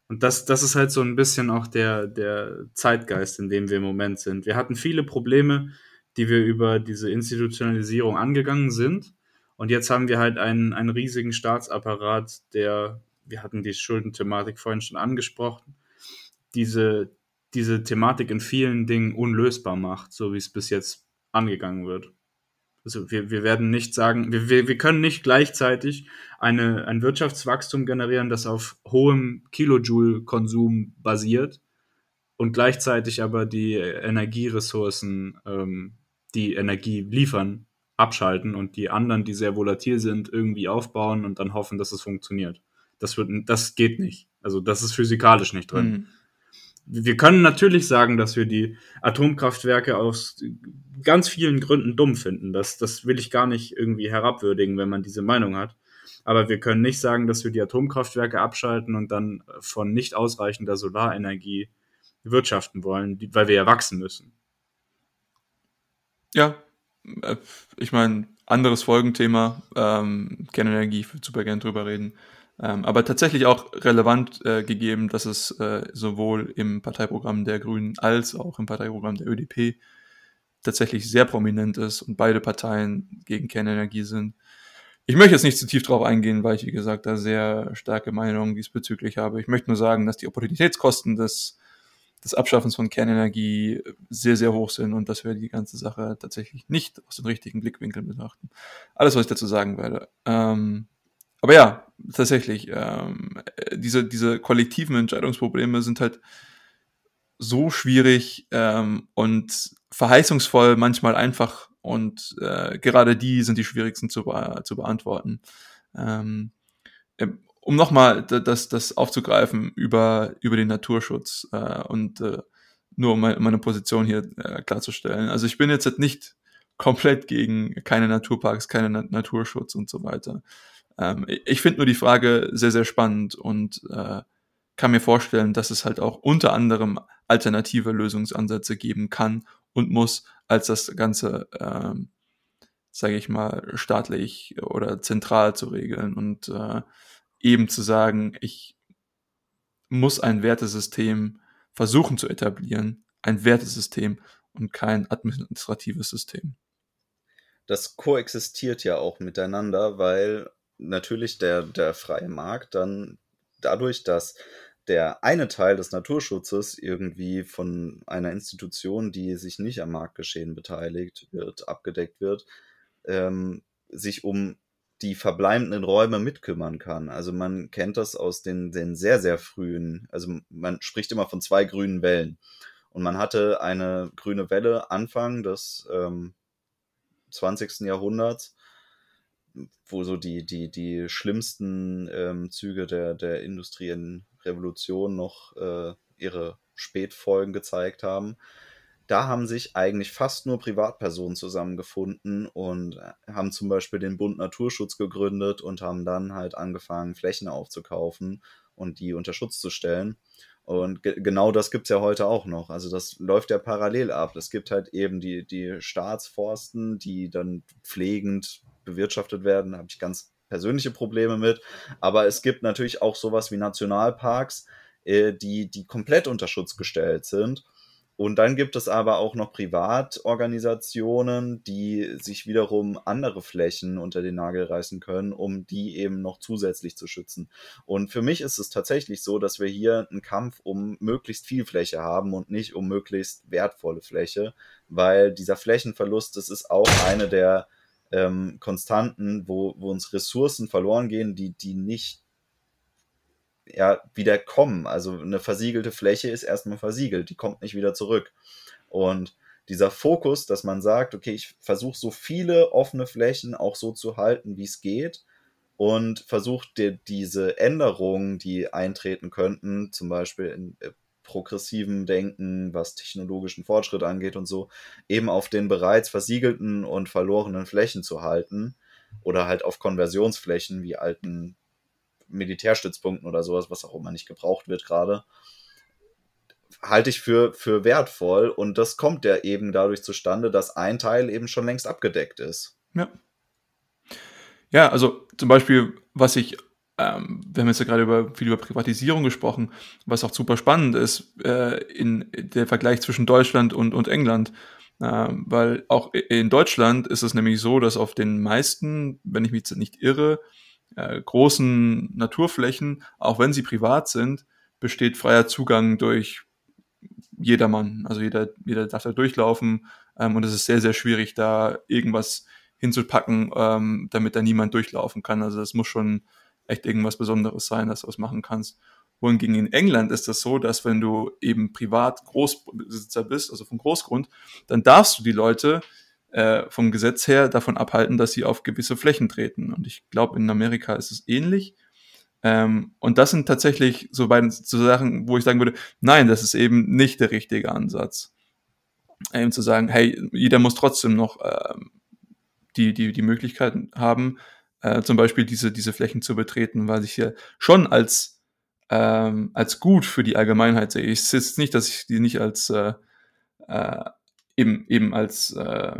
Und das, das ist halt so ein bisschen auch der, der Zeitgeist, in dem wir im Moment sind. Wir hatten viele Probleme, die wir über diese Institutionalisierung angegangen sind. Und jetzt haben wir halt einen, einen riesigen Staatsapparat, der, wir hatten die Schuldenthematik vorhin schon angesprochen, diese, diese Thematik in vielen Dingen unlösbar macht, so wie es bis jetzt angegangen wird. Also wir, wir werden nicht sagen, wir, wir, wir können nicht gleichzeitig eine, ein Wirtschaftswachstum generieren, das auf hohem Kilojoule-Konsum basiert und gleichzeitig aber die Energieressourcen ähm, die Energie liefern, abschalten und die anderen, die sehr volatil sind, irgendwie aufbauen und dann hoffen, dass es funktioniert. Das wird, das geht nicht. Also das ist physikalisch nicht drin. Mhm. Wir können natürlich sagen, dass wir die Atomkraftwerke aus ganz vielen Gründen dumm finden. Das, das will ich gar nicht irgendwie herabwürdigen, wenn man diese Meinung hat. Aber wir können nicht sagen, dass wir die Atomkraftwerke abschalten und dann von nicht ausreichender Solarenergie wirtschaften wollen, weil wir ja wachsen müssen. Ja, äh, ich meine, anderes Folgenthema, ähm, Kernenergie, ich würde super gerne drüber reden. Ähm, aber tatsächlich auch relevant äh, gegeben, dass es äh, sowohl im Parteiprogramm der Grünen als auch im Parteiprogramm der ÖDP tatsächlich sehr prominent ist und beide Parteien gegen Kernenergie sind. Ich möchte jetzt nicht zu tief drauf eingehen, weil ich, wie gesagt, da sehr starke Meinungen diesbezüglich habe. Ich möchte nur sagen, dass die Opportunitätskosten des des Abschaffens von Kernenergie sehr, sehr hoch sind und dass wir die ganze Sache tatsächlich nicht aus den richtigen Blickwinkeln betrachten. Alles, was ich dazu sagen werde. Ähm, aber ja, tatsächlich, ähm, diese, diese kollektiven Entscheidungsprobleme sind halt so schwierig ähm, und verheißungsvoll, manchmal einfach und äh, gerade die sind die schwierigsten zu, be zu beantworten. Ähm, um nochmal das, das aufzugreifen über, über den Naturschutz äh, und äh, nur um meine, Position hier äh, klarzustellen. Also ich bin jetzt nicht komplett gegen keine Naturparks, keine Na Naturschutz und so weiter. Ähm, ich finde nur die Frage sehr, sehr spannend und äh, kann mir vorstellen, dass es halt auch unter anderem alternative Lösungsansätze geben kann und muss, als das Ganze, ähm, sage ich mal, staatlich oder zentral zu regeln. Und äh, eben zu sagen, ich muss ein Wertesystem versuchen zu etablieren, ein Wertesystem und kein administratives System. Das koexistiert ja auch miteinander, weil natürlich der, der freie Markt dann dadurch, dass der eine Teil des Naturschutzes irgendwie von einer Institution, die sich nicht am Marktgeschehen beteiligt wird, abgedeckt wird, ähm, sich um die verbleibenden Räume mitkümmern kann. Also man kennt das aus den, den sehr, sehr frühen, also man spricht immer von zwei grünen Wellen. Und man hatte eine grüne Welle Anfang des ähm, 20. Jahrhunderts, wo so die, die, die schlimmsten ähm, Züge der, der industriellen Revolution noch äh, ihre Spätfolgen gezeigt haben da haben sich eigentlich fast nur Privatpersonen zusammengefunden und äh, haben zum Beispiel den Bund Naturschutz gegründet und haben dann halt angefangen, Flächen aufzukaufen und die unter Schutz zu stellen. Und ge genau das gibt es ja heute auch noch. Also das läuft ja parallel ab. Es gibt halt eben die, die Staatsforsten, die dann pflegend bewirtschaftet werden. Habe ich ganz persönliche Probleme mit. Aber es gibt natürlich auch sowas wie Nationalparks, äh, die, die komplett unter Schutz gestellt sind. Und dann gibt es aber auch noch Privatorganisationen, die sich wiederum andere Flächen unter den Nagel reißen können, um die eben noch zusätzlich zu schützen. Und für mich ist es tatsächlich so, dass wir hier einen Kampf um möglichst viel Fläche haben und nicht um möglichst wertvolle Fläche, weil dieser Flächenverlust, das ist auch eine der ähm, Konstanten, wo, wo uns Ressourcen verloren gehen, die, die nicht ja, wieder kommen. Also eine versiegelte Fläche ist erstmal versiegelt, die kommt nicht wieder zurück. Und dieser Fokus, dass man sagt, okay, ich versuche so viele offene Flächen auch so zu halten, wie es geht und versucht dir diese Änderungen, die eintreten könnten, zum Beispiel in äh, progressiven Denken, was technologischen Fortschritt angeht und so, eben auf den bereits versiegelten und verlorenen Flächen zu halten oder halt auf Konversionsflächen wie alten Militärstützpunkten oder sowas, was auch immer nicht gebraucht wird gerade, halte ich für, für wertvoll. Und das kommt ja eben dadurch zustande, dass ein Teil eben schon längst abgedeckt ist. Ja. Ja, also zum Beispiel, was ich, ähm, wir haben jetzt ja gerade über, viel über Privatisierung gesprochen, was auch super spannend ist, äh, in der Vergleich zwischen Deutschland und, und England. Äh, weil auch in Deutschland ist es nämlich so, dass auf den meisten, wenn ich mich jetzt nicht irre, äh, großen Naturflächen, auch wenn sie privat sind, besteht freier Zugang durch jedermann. Also jeder, jeder darf da durchlaufen ähm, und es ist sehr, sehr schwierig, da irgendwas hinzupacken, ähm, damit da niemand durchlaufen kann. Also das muss schon echt irgendwas Besonderes sein, dass du was machen kannst. Wohingegen in England ist das so, dass wenn du eben privat Großbesitzer bist, also vom Großgrund, dann darfst du die Leute äh, vom Gesetz her davon abhalten, dass sie auf gewisse Flächen treten. Und ich glaube, in Amerika ist es ähnlich. Ähm, und das sind tatsächlich so beiden so Sachen, wo ich sagen würde, nein, das ist eben nicht der richtige Ansatz. Eben zu sagen, hey, jeder muss trotzdem noch äh, die, die, die Möglichkeit haben, äh, zum Beispiel diese, diese Flächen zu betreten, weil ich ja schon als, ähm, als gut für die Allgemeinheit sehe. Ich sehe nicht, dass ich die nicht als äh, äh, eben, eben als, äh,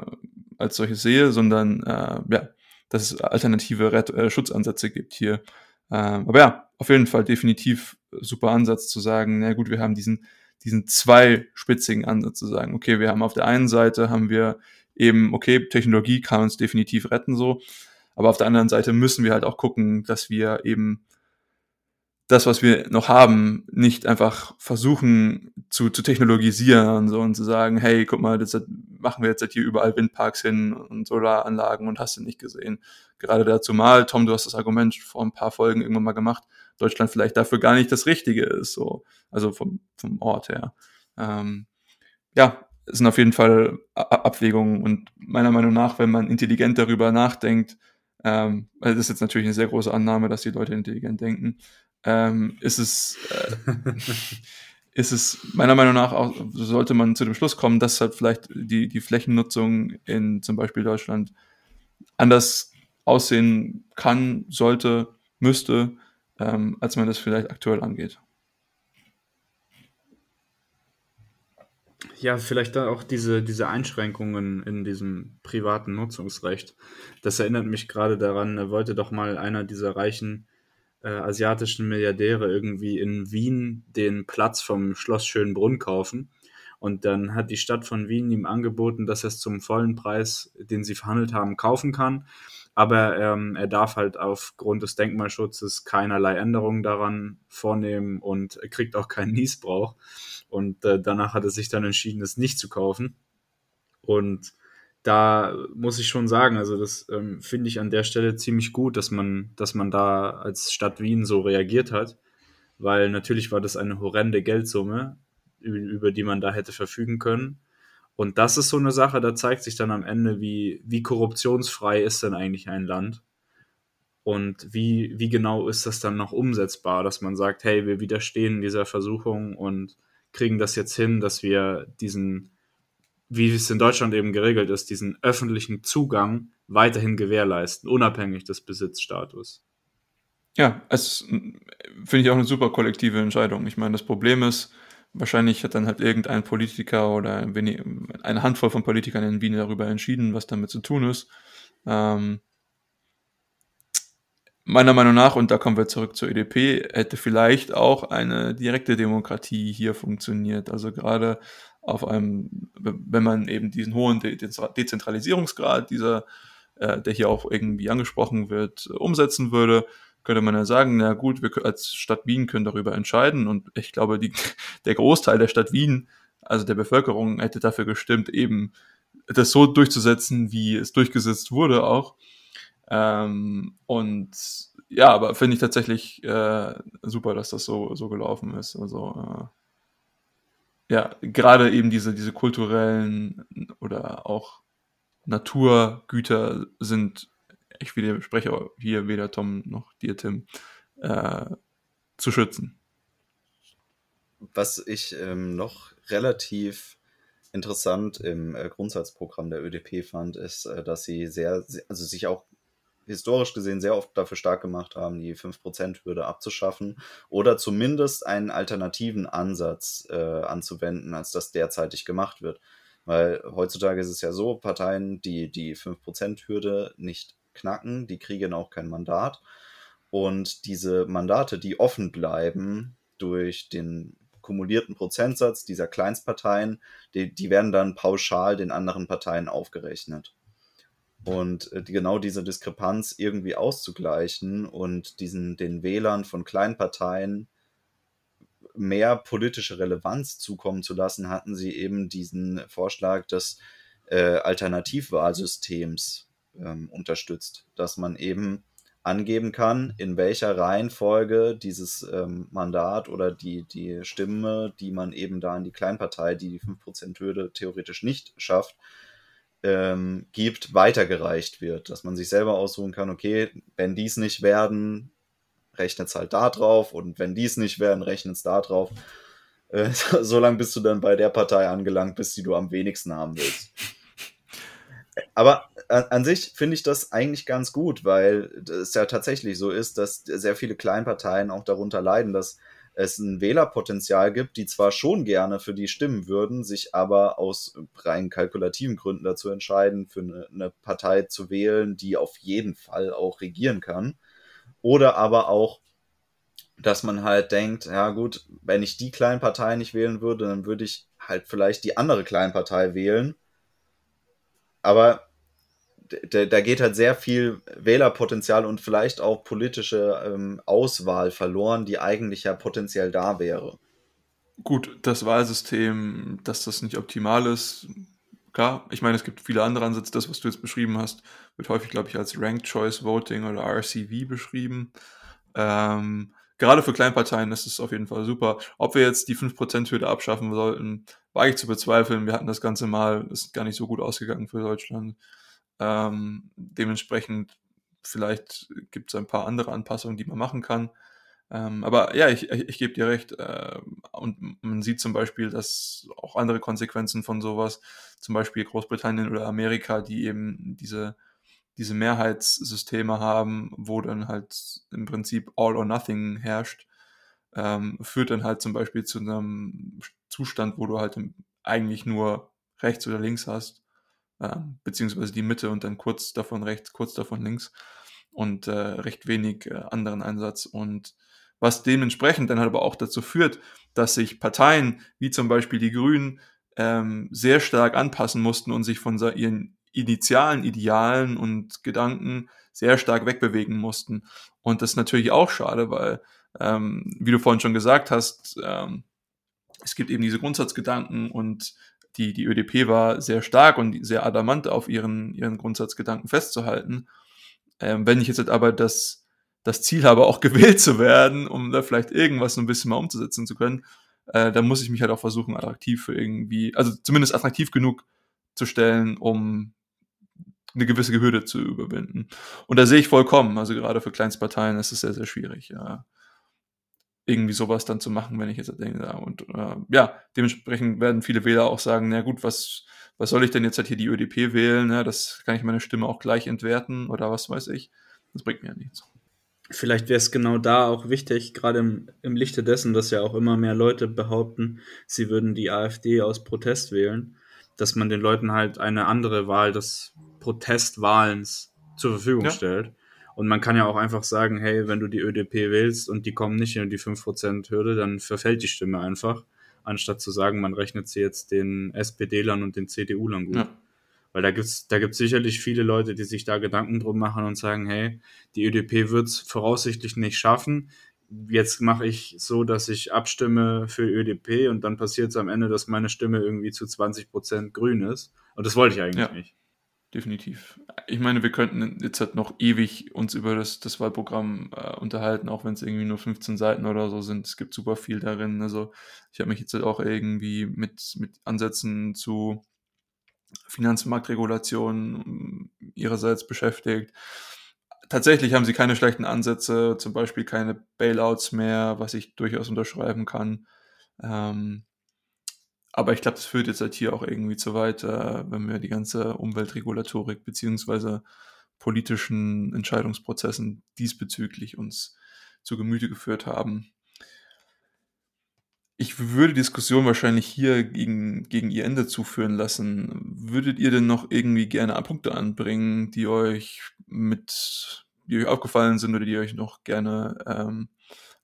als solches sehe, sondern äh, ja, dass es alternative Ret äh, Schutzansätze gibt hier. Äh, aber ja, auf jeden Fall definitiv super Ansatz zu sagen, na gut, wir haben diesen, diesen zweispitzigen Ansatz zu sagen, okay, wir haben auf der einen Seite haben wir eben, okay, Technologie kann uns definitiv retten so, aber auf der anderen Seite müssen wir halt auch gucken, dass wir eben das, was wir noch haben, nicht einfach versuchen zu, zu technologisieren so, und zu sagen, hey, guck mal, das machen wir jetzt hier überall Windparks hin und Solaranlagen und hast du nicht gesehen. Gerade dazu mal, Tom, du hast das Argument vor ein paar Folgen irgendwann mal gemacht, Deutschland vielleicht dafür gar nicht das Richtige ist, so, also vom, vom Ort her. Ähm, ja, es sind auf jeden Fall Abwägungen und meiner Meinung nach, wenn man intelligent darüber nachdenkt, ähm, also das ist jetzt natürlich eine sehr große Annahme, dass die Leute intelligent denken, ähm, ist es, äh, ist es meiner Meinung nach auch, sollte man zu dem Schluss kommen, dass halt vielleicht die, die Flächennutzung in zum Beispiel Deutschland anders aussehen kann, sollte, müsste, ähm, als man das vielleicht aktuell angeht. Ja, vielleicht da auch diese, diese Einschränkungen in diesem privaten Nutzungsrecht. Das erinnert mich gerade daran, da wollte doch mal einer dieser reichen äh, asiatischen Milliardäre irgendwie in Wien den Platz vom Schloss Schönbrunn kaufen. Und dann hat die Stadt von Wien ihm angeboten, dass er es zum vollen Preis, den sie verhandelt haben, kaufen kann. Aber ähm, er darf halt aufgrund des Denkmalschutzes keinerlei Änderungen daran vornehmen und kriegt auch keinen Niesbrauch. Und äh, danach hat er sich dann entschieden, es nicht zu kaufen. Und da muss ich schon sagen, also das ähm, finde ich an der Stelle ziemlich gut, dass man, dass man da als Stadt Wien so reagiert hat, weil natürlich war das eine horrende Geldsumme, über, die man da hätte verfügen können. Und das ist so eine Sache, da zeigt sich dann am Ende, wie, wie korruptionsfrei ist denn eigentlich ein Land und wie, wie genau ist das dann noch umsetzbar, dass man sagt, hey, wir widerstehen dieser Versuchung und kriegen das jetzt hin, dass wir diesen wie es in Deutschland eben geregelt ist, diesen öffentlichen Zugang weiterhin gewährleisten, unabhängig des Besitzstatus. Ja, es finde ich auch eine super kollektive Entscheidung. Ich meine, das Problem ist, wahrscheinlich hat dann halt irgendein Politiker oder eine Handvoll von Politikern in Wien darüber entschieden, was damit zu tun ist. Ähm, meiner Meinung nach, und da kommen wir zurück zur EDP, hätte vielleicht auch eine direkte Demokratie hier funktioniert. Also gerade auf einem, wenn man eben diesen hohen De Dezentralisierungsgrad dieser, äh, der hier auch irgendwie angesprochen wird, umsetzen würde, könnte man ja sagen, na gut, wir als Stadt Wien können darüber entscheiden und ich glaube, die, der Großteil der Stadt Wien, also der Bevölkerung, hätte dafür gestimmt, eben das so durchzusetzen, wie es durchgesetzt wurde auch. Ähm, und ja, aber finde ich tatsächlich äh, super, dass das so, so gelaufen ist. Also äh, ja, gerade eben diese, diese kulturellen oder auch Naturgüter sind, ich widerspreche hier weder Tom noch dir, Tim, äh, zu schützen. Was ich ähm, noch relativ interessant im äh, Grundsatzprogramm der ÖDP fand, ist, äh, dass sie sehr, also sich auch historisch gesehen sehr oft dafür stark gemacht haben, die 5%-Hürde abzuschaffen oder zumindest einen alternativen Ansatz äh, anzuwenden, als das derzeitig gemacht wird. Weil heutzutage ist es ja so, Parteien, die die 5%-Hürde nicht knacken, die kriegen auch kein Mandat. Und diese Mandate, die offen bleiben durch den kumulierten Prozentsatz dieser Kleinstparteien, die, die werden dann pauschal den anderen Parteien aufgerechnet. Und äh, genau diese Diskrepanz irgendwie auszugleichen und diesen den Wählern von Kleinparteien mehr politische Relevanz zukommen zu lassen, hatten sie eben diesen Vorschlag des äh, Alternativwahlsystems ähm, unterstützt, dass man eben angeben kann, in welcher Reihenfolge dieses ähm, Mandat oder die, die Stimme, die man eben da in die Kleinpartei, die die 5%-Hürde theoretisch nicht schafft, ähm, gibt, weitergereicht wird. Dass man sich selber aussuchen kann, okay, wenn dies nicht werden, rechnet es halt da drauf und wenn dies nicht werden, rechnet es da drauf. Äh, so lange bist du dann bei der Partei angelangt, bis die du am wenigsten haben willst. Aber an, an sich finde ich das eigentlich ganz gut, weil es ja tatsächlich so ist, dass sehr viele Kleinparteien auch darunter leiden, dass es ein Wählerpotenzial gibt, die zwar schon gerne für die stimmen würden, sich aber aus rein kalkulativen Gründen dazu entscheiden, für eine, eine Partei zu wählen, die auf jeden Fall auch regieren kann. Oder aber auch, dass man halt denkt, ja gut, wenn ich die kleinen Partei nicht wählen würde, dann würde ich halt vielleicht die andere Kleinpartei wählen. Aber da, da geht halt sehr viel Wählerpotenzial und vielleicht auch politische ähm, Auswahl verloren, die eigentlich ja potenziell da wäre. Gut, das Wahlsystem, dass das nicht optimal ist, klar. Ich meine, es gibt viele andere Ansätze. Das, was du jetzt beschrieben hast, wird häufig, glaube ich, als Ranked Choice Voting oder RCV beschrieben. Ähm, gerade für Kleinparteien ist es auf jeden Fall super. Ob wir jetzt die 5%-Hürde abschaffen sollten, war ich zu bezweifeln. Wir hatten das Ganze mal, ist gar nicht so gut ausgegangen für Deutschland. Ähm, dementsprechend, vielleicht gibt es ein paar andere Anpassungen, die man machen kann. Ähm, aber ja, ich, ich, ich gebe dir recht. Äh, und man sieht zum Beispiel, dass auch andere Konsequenzen von sowas, zum Beispiel Großbritannien oder Amerika, die eben diese, diese Mehrheitssysteme haben, wo dann halt im Prinzip All or Nothing herrscht, ähm, führt dann halt zum Beispiel zu einem Zustand, wo du halt eigentlich nur rechts oder links hast äh, beziehungsweise die Mitte und dann kurz davon rechts, kurz davon links und äh, recht wenig äh, anderen Einsatz. Und was dementsprechend dann halt aber auch dazu führt, dass sich Parteien wie zum Beispiel die Grünen ähm, sehr stark anpassen mussten und sich von ihren initialen Idealen und Gedanken sehr stark wegbewegen mussten. Und das ist natürlich auch schade, weil, ähm, wie du vorhin schon gesagt hast, ähm, es gibt eben diese Grundsatzgedanken und die, die ÖDP war sehr stark und sehr adamant auf ihren, ihren Grundsatzgedanken festzuhalten. Ähm, wenn ich jetzt aber das, das Ziel habe, auch gewählt zu werden, um da vielleicht irgendwas so ein bisschen mal umzusetzen zu können, äh, dann muss ich mich halt auch versuchen, attraktiv für irgendwie, also zumindest attraktiv genug zu stellen, um eine gewisse Hürde zu überwinden. Und da sehe ich vollkommen, also gerade für Kleinstparteien ist es sehr, sehr schwierig. Ja irgendwie sowas dann zu machen, wenn ich jetzt denke. Und äh, ja, dementsprechend werden viele Wähler auch sagen, na gut, was, was soll ich denn jetzt halt hier die ÖDP wählen? Ne? Das kann ich meine Stimme auch gleich entwerten oder was weiß ich. Das bringt mir ja nichts. Vielleicht wäre es genau da auch wichtig, gerade im, im Lichte dessen, dass ja auch immer mehr Leute behaupten, sie würden die AfD aus Protest wählen, dass man den Leuten halt eine andere Wahl des Protestwahlens zur Verfügung ja. stellt Und man kann ja auch einfach sagen, hey, wenn du die ÖDP wählst und die kommen nicht in die 5%-Hürde, dann verfällt die Stimme einfach, anstatt zu sagen, man rechnet sie jetzt den SPD-Lern und den CDU-Lern gut. Ja. Weil da gibt's da gibt's sicherlich viele Leute, die sich da Gedanken drum machen und sagen, hey, die ÖDP wird's voraussichtlich nicht schaffen. Jetzt mache ich so, dass ich abstimme für ÖDP und dann passiert es am Ende, dass meine Stimme irgendwie zu 20 Prozent grün ist. Und das wollte ich eigentlich ja. nicht definitiv. Ich meine, wir könnten jetzt halt noch ewig uns über das, das Wahlprogramm äh, unterhalten, auch wenn es irgendwie nur 15 Seiten oder so sind. Es gibt super viel darin. Also ich habe mich jetzt halt auch irgendwie mit, mit Ansätzen zu Finanzmarktregulation ihrerseits beschäftigt. Tatsächlich haben sie keine schlechten Ansätze, zum Beispiel keine Bailouts mehr, was ich durchaus unterschreiben kann. Ähm, aber ich glaube, das führt jetzt halt hier auch irgendwie zu weit, äh, wenn wir die ganze Umweltregulatorik beziehungsweise politischen Entscheidungsprozessen diesbezüglich uns zu Gemüte geführt haben. Ich würde die Diskussion wahrscheinlich hier gegen, gegen ihr Ende zuführen lassen. Würdet ihr denn noch irgendwie gerne Punkte anbringen, die euch mit, die euch aufgefallen sind oder die euch noch gerne ähm,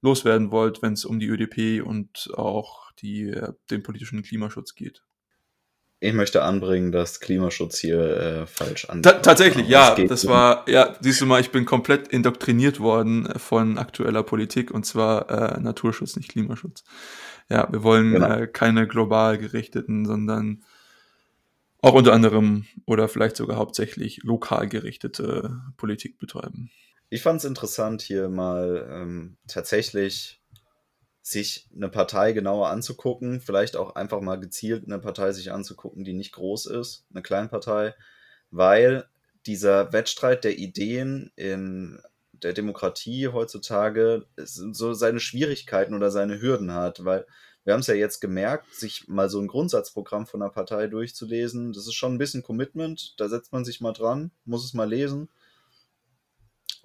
loswerden wollt, wenn es um die ÖDP und auch die, den politischen Klimaschutz geht. Ich möchte anbringen, dass Klimaschutz hier äh, falsch an. Ta tatsächlich, ja, das war, ja, siehst du mal, ich bin komplett indoktriniert worden von aktueller Politik und zwar äh, Naturschutz, nicht Klimaschutz. Ja, wir wollen genau. äh, keine global gerichteten, sondern auch unter anderem oder vielleicht sogar hauptsächlich lokal gerichtete Politik betreiben. Ich fand es interessant, hier mal ähm, tatsächlich sich eine Partei genauer anzugucken, vielleicht auch einfach mal gezielt eine Partei sich anzugucken, die nicht groß ist, eine Kleinpartei, weil dieser Wettstreit der Ideen in der Demokratie heutzutage so seine Schwierigkeiten oder seine Hürden hat, weil wir haben es ja jetzt gemerkt, sich mal so ein Grundsatzprogramm von einer Partei durchzulesen, das ist schon ein bisschen Commitment, da setzt man sich mal dran, muss es mal lesen.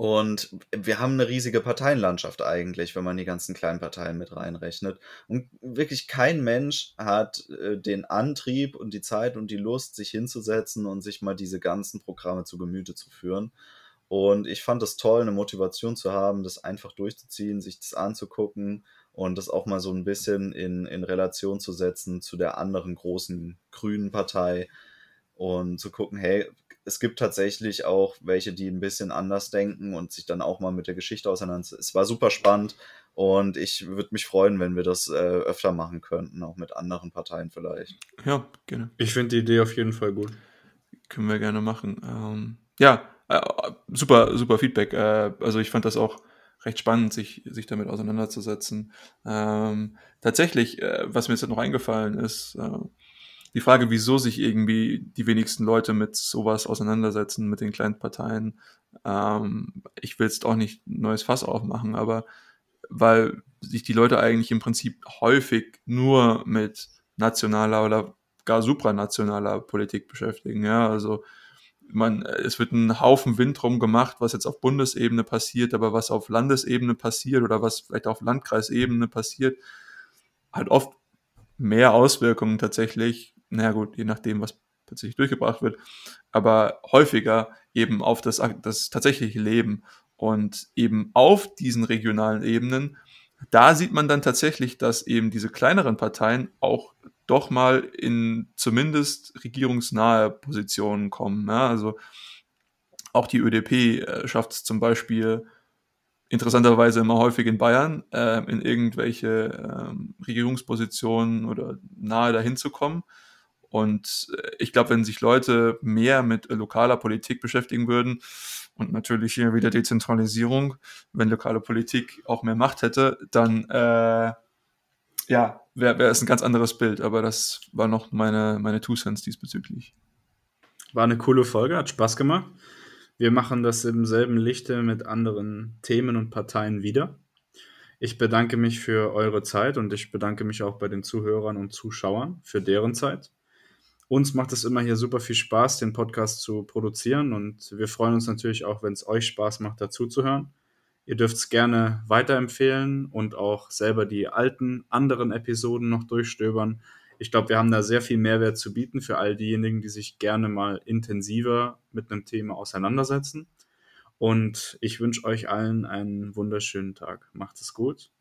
Und wir haben eine riesige Parteienlandschaft eigentlich, wenn man die ganzen kleinen Parteien mit reinrechnet. Und wirklich kein Mensch hat äh, den Antrieb und die Zeit und die Lust, sich hinzusetzen und sich mal diese ganzen Programme zu Gemüte zu führen. Und ich fand es toll, eine Motivation zu haben, das einfach durchzuziehen, sich das anzugucken und das auch mal so ein bisschen in, in Relation zu setzen zu der anderen großen grünen Partei und zu gucken, hey, es gibt tatsächlich auch welche, die ein bisschen anders denken und sich dann auch mal mit der Geschichte auseinandersetzen. Es war super spannend und ich würde mich freuen, wenn wir das äh, öfter machen könnten, auch mit anderen Parteien vielleicht. Ja, gerne. Ich finde die Idee auf jeden Fall gut. Können wir gerne machen. Ähm, ja, äh, super, super Feedback. Äh, also ich fand das auch recht spannend, sich, sich damit auseinanderzusetzen. Ähm, tatsächlich, äh, was mir jetzt noch eingefallen ist, äh, die Frage, wieso sich irgendwie die wenigsten Leute mit sowas auseinandersetzen, mit den kleinen Parteien. Ähm, ich will jetzt auch nicht ein neues Fass aufmachen, aber weil sich die Leute eigentlich im Prinzip häufig nur mit nationaler oder gar supranationaler Politik beschäftigen. Ja, also man, es wird ein Haufen Wind drum gemacht, was jetzt auf Bundesebene passiert, aber was auf Landesebene passiert oder was vielleicht auf Landkreisebene passiert, hat oft mehr Auswirkungen tatsächlich naja gut, je nachdem, was tatsächlich durchgebracht wird, aber häufiger eben auf das, das tatsächliche Leben und eben auf diesen regionalen Ebenen, da sieht man dann tatsächlich, dass eben diese kleineren Parteien auch doch mal in zumindest regierungsnahe Positionen kommen. Ja? Also auch die ÖDP äh, schafft es zum Beispiel interessanterweise immer häufig in Bayern äh, in irgendwelche äh, Regierungspositionen oder nahe dahin zu kommen. Und äh, ich glaube, wenn sich Leute mehr mit lokaler Politik beschäftigen würden und natürlich hier wieder Dezentralisierung, wenn lokale Politik auch mehr Macht hätte, dann äh, ja, wäre wär es ein ganz anderes Bild. Aber das war noch meine, meine Two Cents diesbezüglich. War eine coole Folge, hat Spaß gemacht. Wir machen das im selben Lichte mit anderen Themen und Parteien wieder. Ich bedanke mich für eure Zeit und ich bedanke mich auch bei den Zuhörern und Zuschauern für deren Zeit. Uns macht es immer hier super viel Spaß, den Podcast zu produzieren und wir freuen uns natürlich auch, wenn es euch Spaß macht, dazu zu hören. Ihr dürft es gerne weiterempfehlen und auch selber die alten, anderen Episoden noch durchstöbern. Ich glaube, wir haben da sehr viel Mehrwert zu bieten für all diejenigen, die sich gerne mal intensiver mit einem Thema auseinandersetzen. Und ich wünsche euch allen einen wunderschönen Tag. Macht es gut.